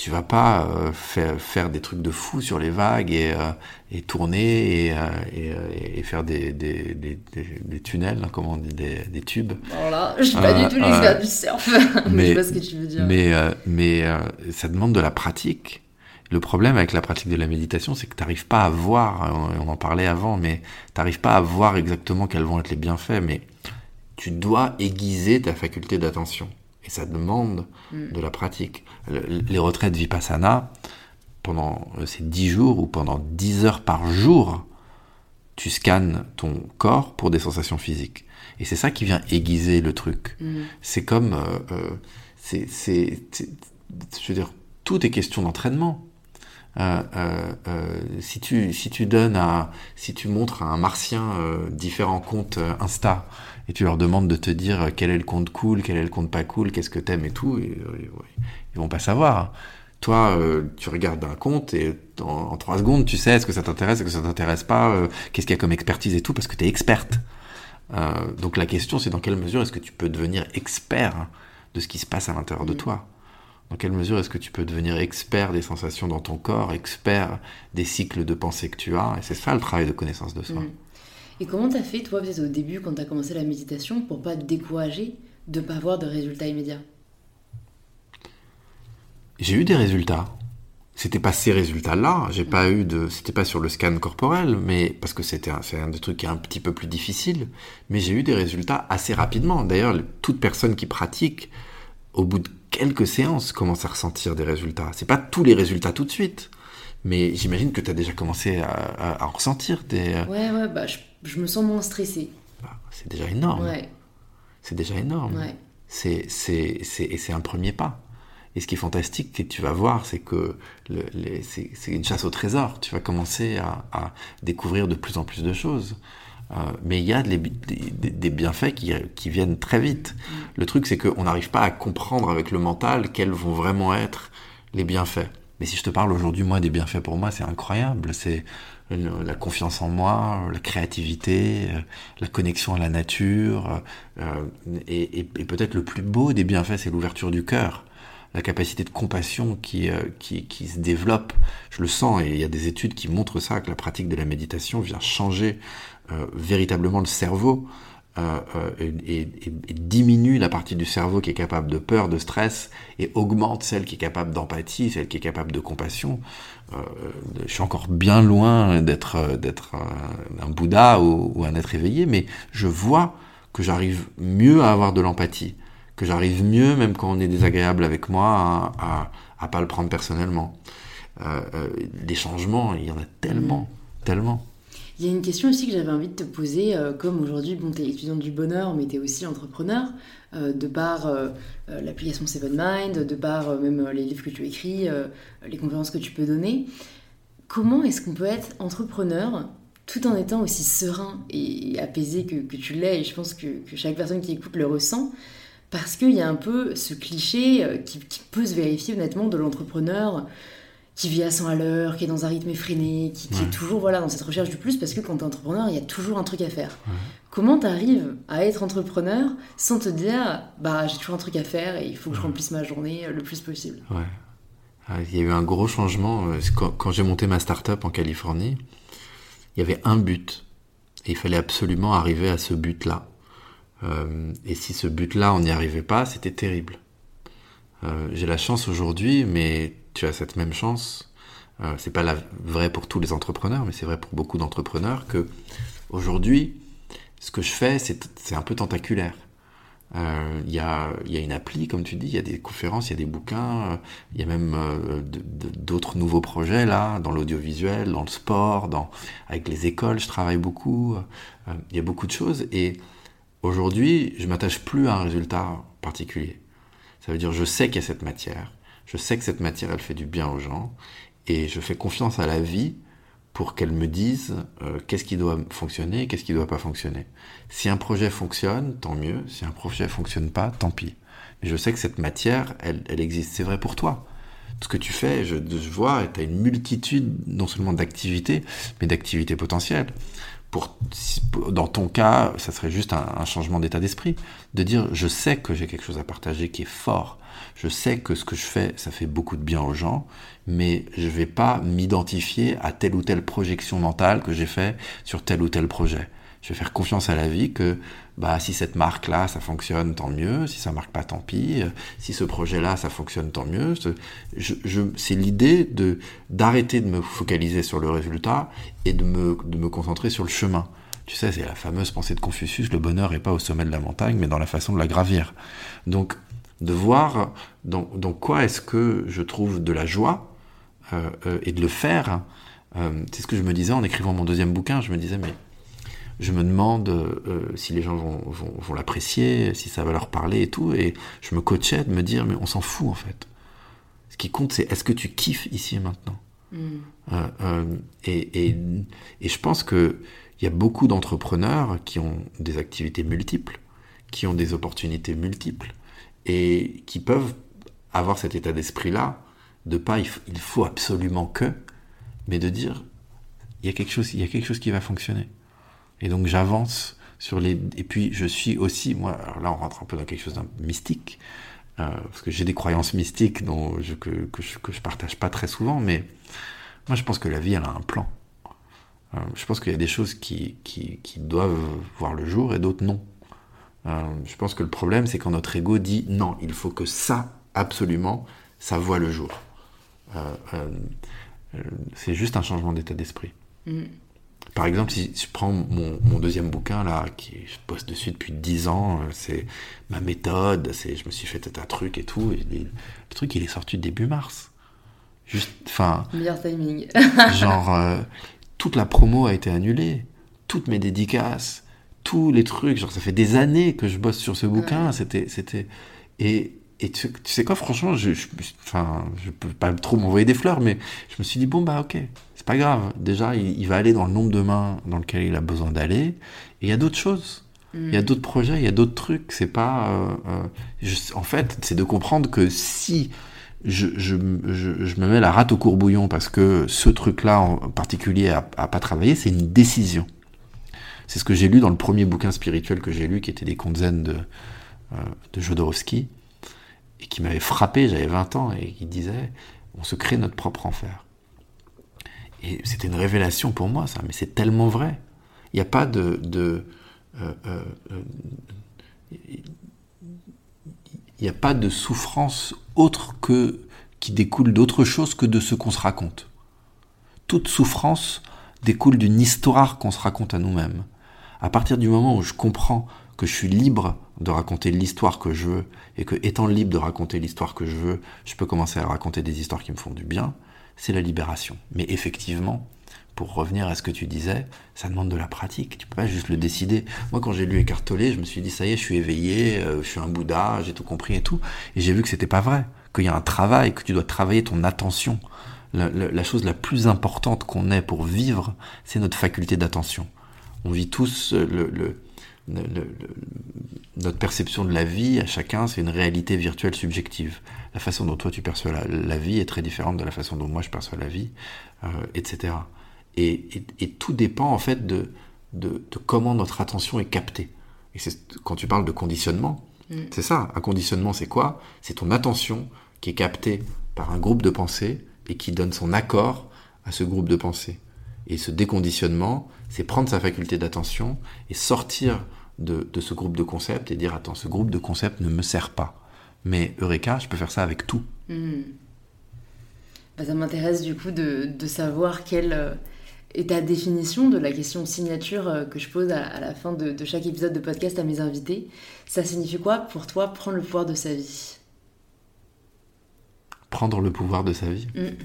tu vas pas euh, faire, faire, des trucs de fou sur les vagues et, euh, et tourner et, euh, et, et, faire des, des, des, des tunnels, hein, comment on dit, des, tubes. Alors là, je suis pas du tout l'expert du surf, mais je sais pas ce que tu veux dire. Mais, mais ça demande de la pratique. Le problème avec la pratique de la méditation, c'est que tu n'arrives pas à voir, on en parlait avant, mais tu n'arrives pas à voir exactement quels vont être les bienfaits, mais tu dois aiguiser ta faculté d'attention. Et ça demande mm. de la pratique. Le, les retraites Vipassana, pendant euh, ces 10 jours ou pendant 10 heures par jour, tu scannes ton corps pour des sensations physiques. Et c'est ça qui vient aiguiser le truc. Mm. C'est comme... Euh, euh, c'est, je veux dire, tout est question d'entraînement. Euh, euh, euh, si tu si tu donnes à si tu montres à un martien différents comptes Insta et tu leur demandes de te dire quel est le compte cool, quel est le compte pas cool, qu'est-ce que t'aimes et tout, et, et, ils vont pas savoir. Toi, euh, tu regardes un compte et en, en, trois secondes, tu sais est-ce que ça t'intéresse, est-ce que ça t'intéresse pas, euh, qu'est-ce qu'il y a comme expertise et tout, parce que tu es experte. Euh, donc la question, c'est dans quelle mesure est-ce que tu peux devenir expert de ce qui se passe à l'intérieur de toi? Dans quelle mesure est-ce que tu peux devenir expert des sensations dans ton corps, expert des cycles de pensée que tu as? Et c'est ça le travail de connaissance de soi. Mmh. Et comment t'as fait, toi, peut-être au début, quand t'as commencé la méditation, pour pas te décourager de pas avoir de résultats immédiats? J'ai eu des résultats. C'était pas ces résultats-là. J'ai mmh. pas eu de. C'était pas sur le scan corporel, mais parce que c'était un, un des trucs qui est un petit peu plus difficile. Mais j'ai eu des résultats assez rapidement. D'ailleurs, toute personne qui pratique, au bout de quelques séances, commence à ressentir des résultats. C'est pas tous les résultats tout de suite. Mais j'imagine que tu as déjà commencé à, à, à, en ressentir des. Ouais, ouais, bah je je me sens moins stressée. Bah, c'est déjà énorme. Ouais. C'est déjà énorme. Ouais. C'est, et c'est un premier pas. Et ce qui est fantastique, que tu vas voir, c'est que le, c'est, une chasse au trésor. Tu vas commencer à, à, découvrir de plus en plus de choses. Euh, mais il y a des, des, des bienfaits qui, qui, viennent très vite. Mm. Le truc, c'est qu'on n'arrive pas à comprendre avec le mental quels vont vraiment être les bienfaits. Mais si je te parle aujourd'hui, moi, des bienfaits pour moi, c'est incroyable. C'est la confiance en moi, la créativité, la connexion à la nature. Euh, et, et, peut-être le plus beau des bienfaits, c'est l'ouverture du cœur. La capacité de compassion qui, euh, qui, qui, se développe. Je le sens, et il y a des études qui montrent ça, que la pratique de la méditation vient changer euh, véritablement le cerveau. Euh, et, et, diminue la partie du cerveau qui est capable de peur, de stress, et augmente celle qui est capable d'empathie, celle qui est capable de compassion. Euh, je suis encore bien loin d'être d'être un, Bouddha ou, un être éveillé, mais je vois que j'arrive mieux à avoir de l'empathie, que j'arrive mieux, même quand on est désagréable avec moi, à, à, pas le prendre personnellement. Euh, les changements, il y en a tellement, tellement. Il y a une question aussi que j'avais envie de te poser, euh, comme aujourd'hui, bon, tu es étudiante du bonheur, mais tu es aussi entrepreneur, euh, de par euh, l'application Seven Mind, de par même les livres que tu écris, les conférences que tu peux donner. Comment est-ce qu'on peut être entrepreneur tout en étant aussi serein et apaisé que, tu l'es? Et je pense que, que, chaque personne qui écoute le ressent, parce qu'il y a un peu ce cliché qui peut se vérifier honnêtement de l'entrepreneur qui vit à 100 à l'heure, qui est dans un rythme effréné, qui, est toujours voilà, dans cette recherche du plus, parce que quand tu es entrepreneur, il y a toujours un truc à faire. Comment tu arrives à être entrepreneur sans te dire, bah j'ai toujours un truc à faire et il faut que je remplisse ma journée le plus possible? Ah, il y a eu un gros changement. Euh, quand, j'ai monté ma start-up en Californie, il y avait un but. Et il fallait absolument arriver à ce but-là. Euh, et si ce but-là, on n'y arrivait pas, c'était terrible. Euh, j'ai la chance aujourd'hui, mais tu as cette même chance. Euh, c'est pas vrai pour tous les entrepreneurs, mais c'est vrai pour beaucoup d'entrepreneurs que aujourd'hui, ce que je fais, c'est un peu tentaculaire. Euh, il y, a, une appli, comme tu dis, il y a des conférences, il y a des bouquins, il y a même d'autres nouveaux projets là, dans l'audiovisuel, dans le sport, avec les écoles, je travaille beaucoup. il y a beaucoup de choses et aujourd'hui, je m'attache plus à un résultat particulier. Ça veut dire je sais qu'il y a cette matière, je sais que cette matière elle fait du bien aux gens, et je fais confiance à la vie pour qu'elle me dise euh, qu'est-ce qui doit fonctionner, qu'est-ce qui ne doit pas fonctionner. Si un projet fonctionne, tant mieux. Si un projet fonctionne pas, tant pis. Mais je sais que cette matière, elle, existe. C'est vrai pour toi. Ce que tu fais, je, je vois, tu as une multitude non seulement d'activités, mais d'activités potentielles pour, dans ton cas, ça serait juste un, changement d'état d'esprit, de dire je sais que j'ai quelque chose à partager qui est fort, je sais que ce que je fais, ça fait beaucoup de bien aux gens, mais je vais pas m'identifier à telle ou telle projection mentale que j'ai fait sur tel ou tel projet. Je vais faire confiance à la vie que bah si cette marque là ça fonctionne tant mieux. Si ça marque pas tant pis. Si ce projet là ça fonctionne tant mieux. Je, c'est l'idée de d'arrêter de me focaliser sur le résultat et de me, de me concentrer sur le chemin. Tu sais c'est la fameuse pensée de Confucius le bonheur est pas au sommet de la montagne mais dans la façon de la gravir. Donc de voir dans, dans quoi est-ce que je trouve de la joie euh, euh, et de le faire euh, c'est ce que je me disais en écrivant mon deuxième bouquin je me disais mais je me demande euh, si les gens vont, vont, l'apprécier, si ça va leur parler et tout. Et je me coachais de me dire, mais on s'en fout en fait. Ce qui compte, c'est est-ce que tu kiffes ici et maintenant mm. euh, euh, et, et, et, je pense qu'il y a beaucoup d'entrepreneurs qui ont des activités multiples, qui ont des opportunités multiples, et qui peuvent avoir cet état d'esprit-là, de pas il, faut absolument que, mais de dire il y a quelque chose, il y a quelque chose qui va fonctionner. Et donc j'avance sur les... Et puis je suis aussi, moi, alors là on rentre un peu dans quelque chose d'un mystique, euh, parce que j'ai des croyances mystiques dont que, que, je, que je partage pas très souvent, mais moi je pense que la vie elle a un plan. Euh, je pense qu'il y a des choses qui, qui, doivent voir le jour et d'autres non. Euh, je pense que le problème c'est quand notre ego dit non, il faut que ça, absolument, ça voit le jour. Euh, euh, c'est juste un changement d'état d'esprit. Mm. Par exemple, si je prends mon, deuxième bouquin, là, qui je bosse dessus depuis 10 ans, c'est ma méthode, c'est, je me suis fait un truc et tout, et le truc, il est sorti début mars. Juste, enfin. Meilleur timing. genre, toute la promo a été annulée, toutes mes dédicaces, tous les trucs, genre, ça fait des années que je bosse sur ce bouquin, c'était, c'était, et, et tu, sais quoi, franchement, je, je, enfin, je peux pas trop m'envoyer des fleurs, mais je me suis dit, bon, bah, ok, c'est pas grave. Déjà, il, va aller dans le nombre de mains dans lequel il a besoin d'aller. Et il y a d'autres choses. Il y a mm. d'autres projets, il y a d'autres trucs. C'est pas. Euh, euh, en fait, c'est de comprendre que si je, je, je, je, me mets la rate au courbouillon parce que ce truc-là en particulier a, a pas travaillé, c'est une décision. C'est ce que j'ai lu dans le premier bouquin spirituel que j'ai lu, qui était des contes zen de, euh, de Jodorowsky, et qui m'avait frappé, j'avais 20 ans, et qui disait on se crée notre propre enfer. Et c'était une révélation pour moi, ça, mais c'est tellement vrai. Il n'y a pas de. de euh, euh, euh, a pas de souffrance autre que qui découle d'autre chose que de ce qu'on se raconte. Toute souffrance découle d'une histoire qu'on se raconte à nous-mêmes. À partir du moment où je comprends que je suis libre de raconter l'histoire que je veux et que étant libre de raconter l'histoire que je veux, je peux commencer à raconter des histoires qui me font du bien, c'est la libération. Mais effectivement, pour revenir à ce que tu disais, ça demande de la pratique. Tu peux pas juste le décider. Moi, quand j'ai lu Eckhart je me suis dit, ça y est, je suis éveillé, euh, je suis un Bouddha, j'ai tout compris et tout. Et j'ai vu que c'était pas vrai. Qu'il y a un travail, que tu dois travailler ton attention. La, chose la plus importante qu'on ait pour vivre, c'est notre faculté d'attention. On vit tous euh, le, notre perception de la vie à chacun, c'est une réalité virtuelle subjective. La façon dont toi tu perçois la, vie est très différente de la façon dont moi je perçois la vie, euh, etc. Et, tout dépend en fait de, de, comment notre attention est captée. Et c'est quand tu parles de conditionnement, mm. c'est ça. Un conditionnement, c'est quoi? C'est ton attention qui est captée par un groupe de pensée et qui donne son accord à ce groupe de pensée. Et ce déconditionnement, c'est prendre sa faculté d'attention et sortir de, ce groupe de concepts et dire attends, ce groupe de concepts ne me sert pas. Mais Eureka, je peux faire ça avec tout. Hmm. Bah, ça m'intéresse du coup de, savoir quelle euh, est ta définition de la question signature euh, que je pose à, la fin de, chaque épisode de podcast à mes invités. Ça signifie quoi pour toi prendre le pouvoir de sa vie? Prendre le pouvoir de sa vie? Hmm.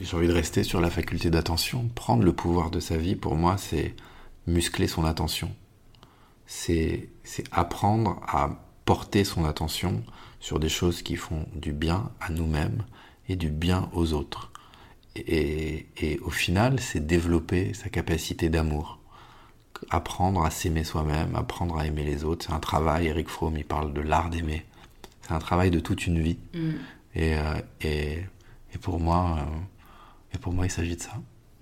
J'ai envie de rester sur la faculté d'attention. Prendre le pouvoir de sa vie, pour moi, c'est muscler son attention. C'est apprendre à porter son attention sur des choses qui font du bien à nous-mêmes et du bien aux autres. Et, au final, c'est développer sa capacité d'amour. Apprendre à s'aimer soi-même, apprendre à aimer les autres. C'est un travail, Eric Fromm, il parle de l'art d'aimer. C'est un travail de toute une vie. Mm. Euh, et, et, pour moi, euh, et pour moi, il s'agit de ça.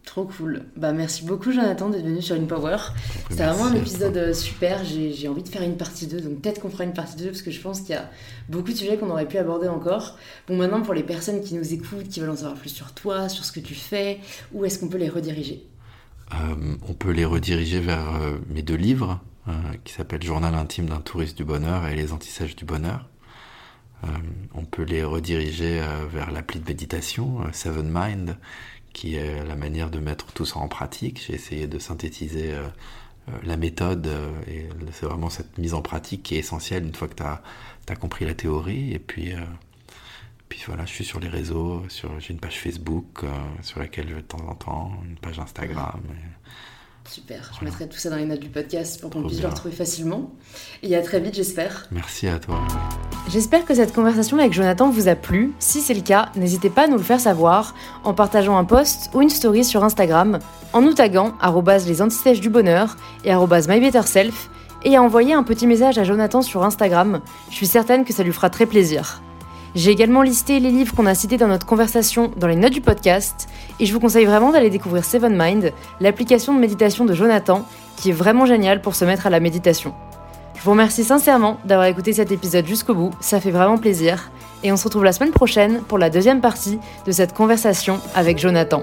Trop cool. Bah merci beaucoup Jonathan d'être venu sur InPower. C'était vraiment un épisode euh, super. J'ai envie de faire une partie 2, donc peut-être qu'on fera une partie 2 parce que je pense qu'il y a beaucoup de sujets qu'on aurait pu aborder encore. Bon maintenant pour les personnes qui nous écoutent, qui veulent en savoir plus sur toi, sur ce que tu fais, où est-ce qu'on peut les rediriger? Euh, On peut les rediriger vers mes deux livres qui s'appellent Journal intime d'un touriste du bonheur et Les antisèches du bonheur. On peut les rediriger vers l'appli de méditation Seven Mind qui est la manière de mettre tout ça en pratique. J'ai essayé de synthétiser euh, euh, la méthode euh, et c'est vraiment cette mise en pratique qui est essentielle une fois que tu as, as, compris la théorie. Et puis, puis voilà, je suis sur les réseaux, j'ai une page Facebook sur laquelle je vais de temps en temps, une page Instagram. Super, je mettrai tout ça dans les notes du podcast pour qu'on puisse le retrouver facilement. Et à très vite, j'espère. Merci à toi. J'espère que cette conversation avec Jonathan vous a plu. Si c'est le cas, n'hésitez pas à nous le faire savoir en partageant un post ou une story sur Instagram, en nous taguant les antisèches du bonheur et mybetterself et à envoyer un petit message à Jonathan sur Instagram. Je suis certaine que ça lui fera très plaisir. J'ai également listé les livres qu'on a cités dans notre conversation dans les notes du podcast et je vous conseille vraiment d'aller découvrir Seven Mind, l'application de méditation de Jonathan qui est vraiment géniale pour se mettre à la méditation. Je vous remercie sincèrement d'avoir écouté cet épisode jusqu'au bout, ça fait vraiment plaisir. Et on se retrouve la semaine prochaine pour la deuxième partie de cette conversation avec Jonathan.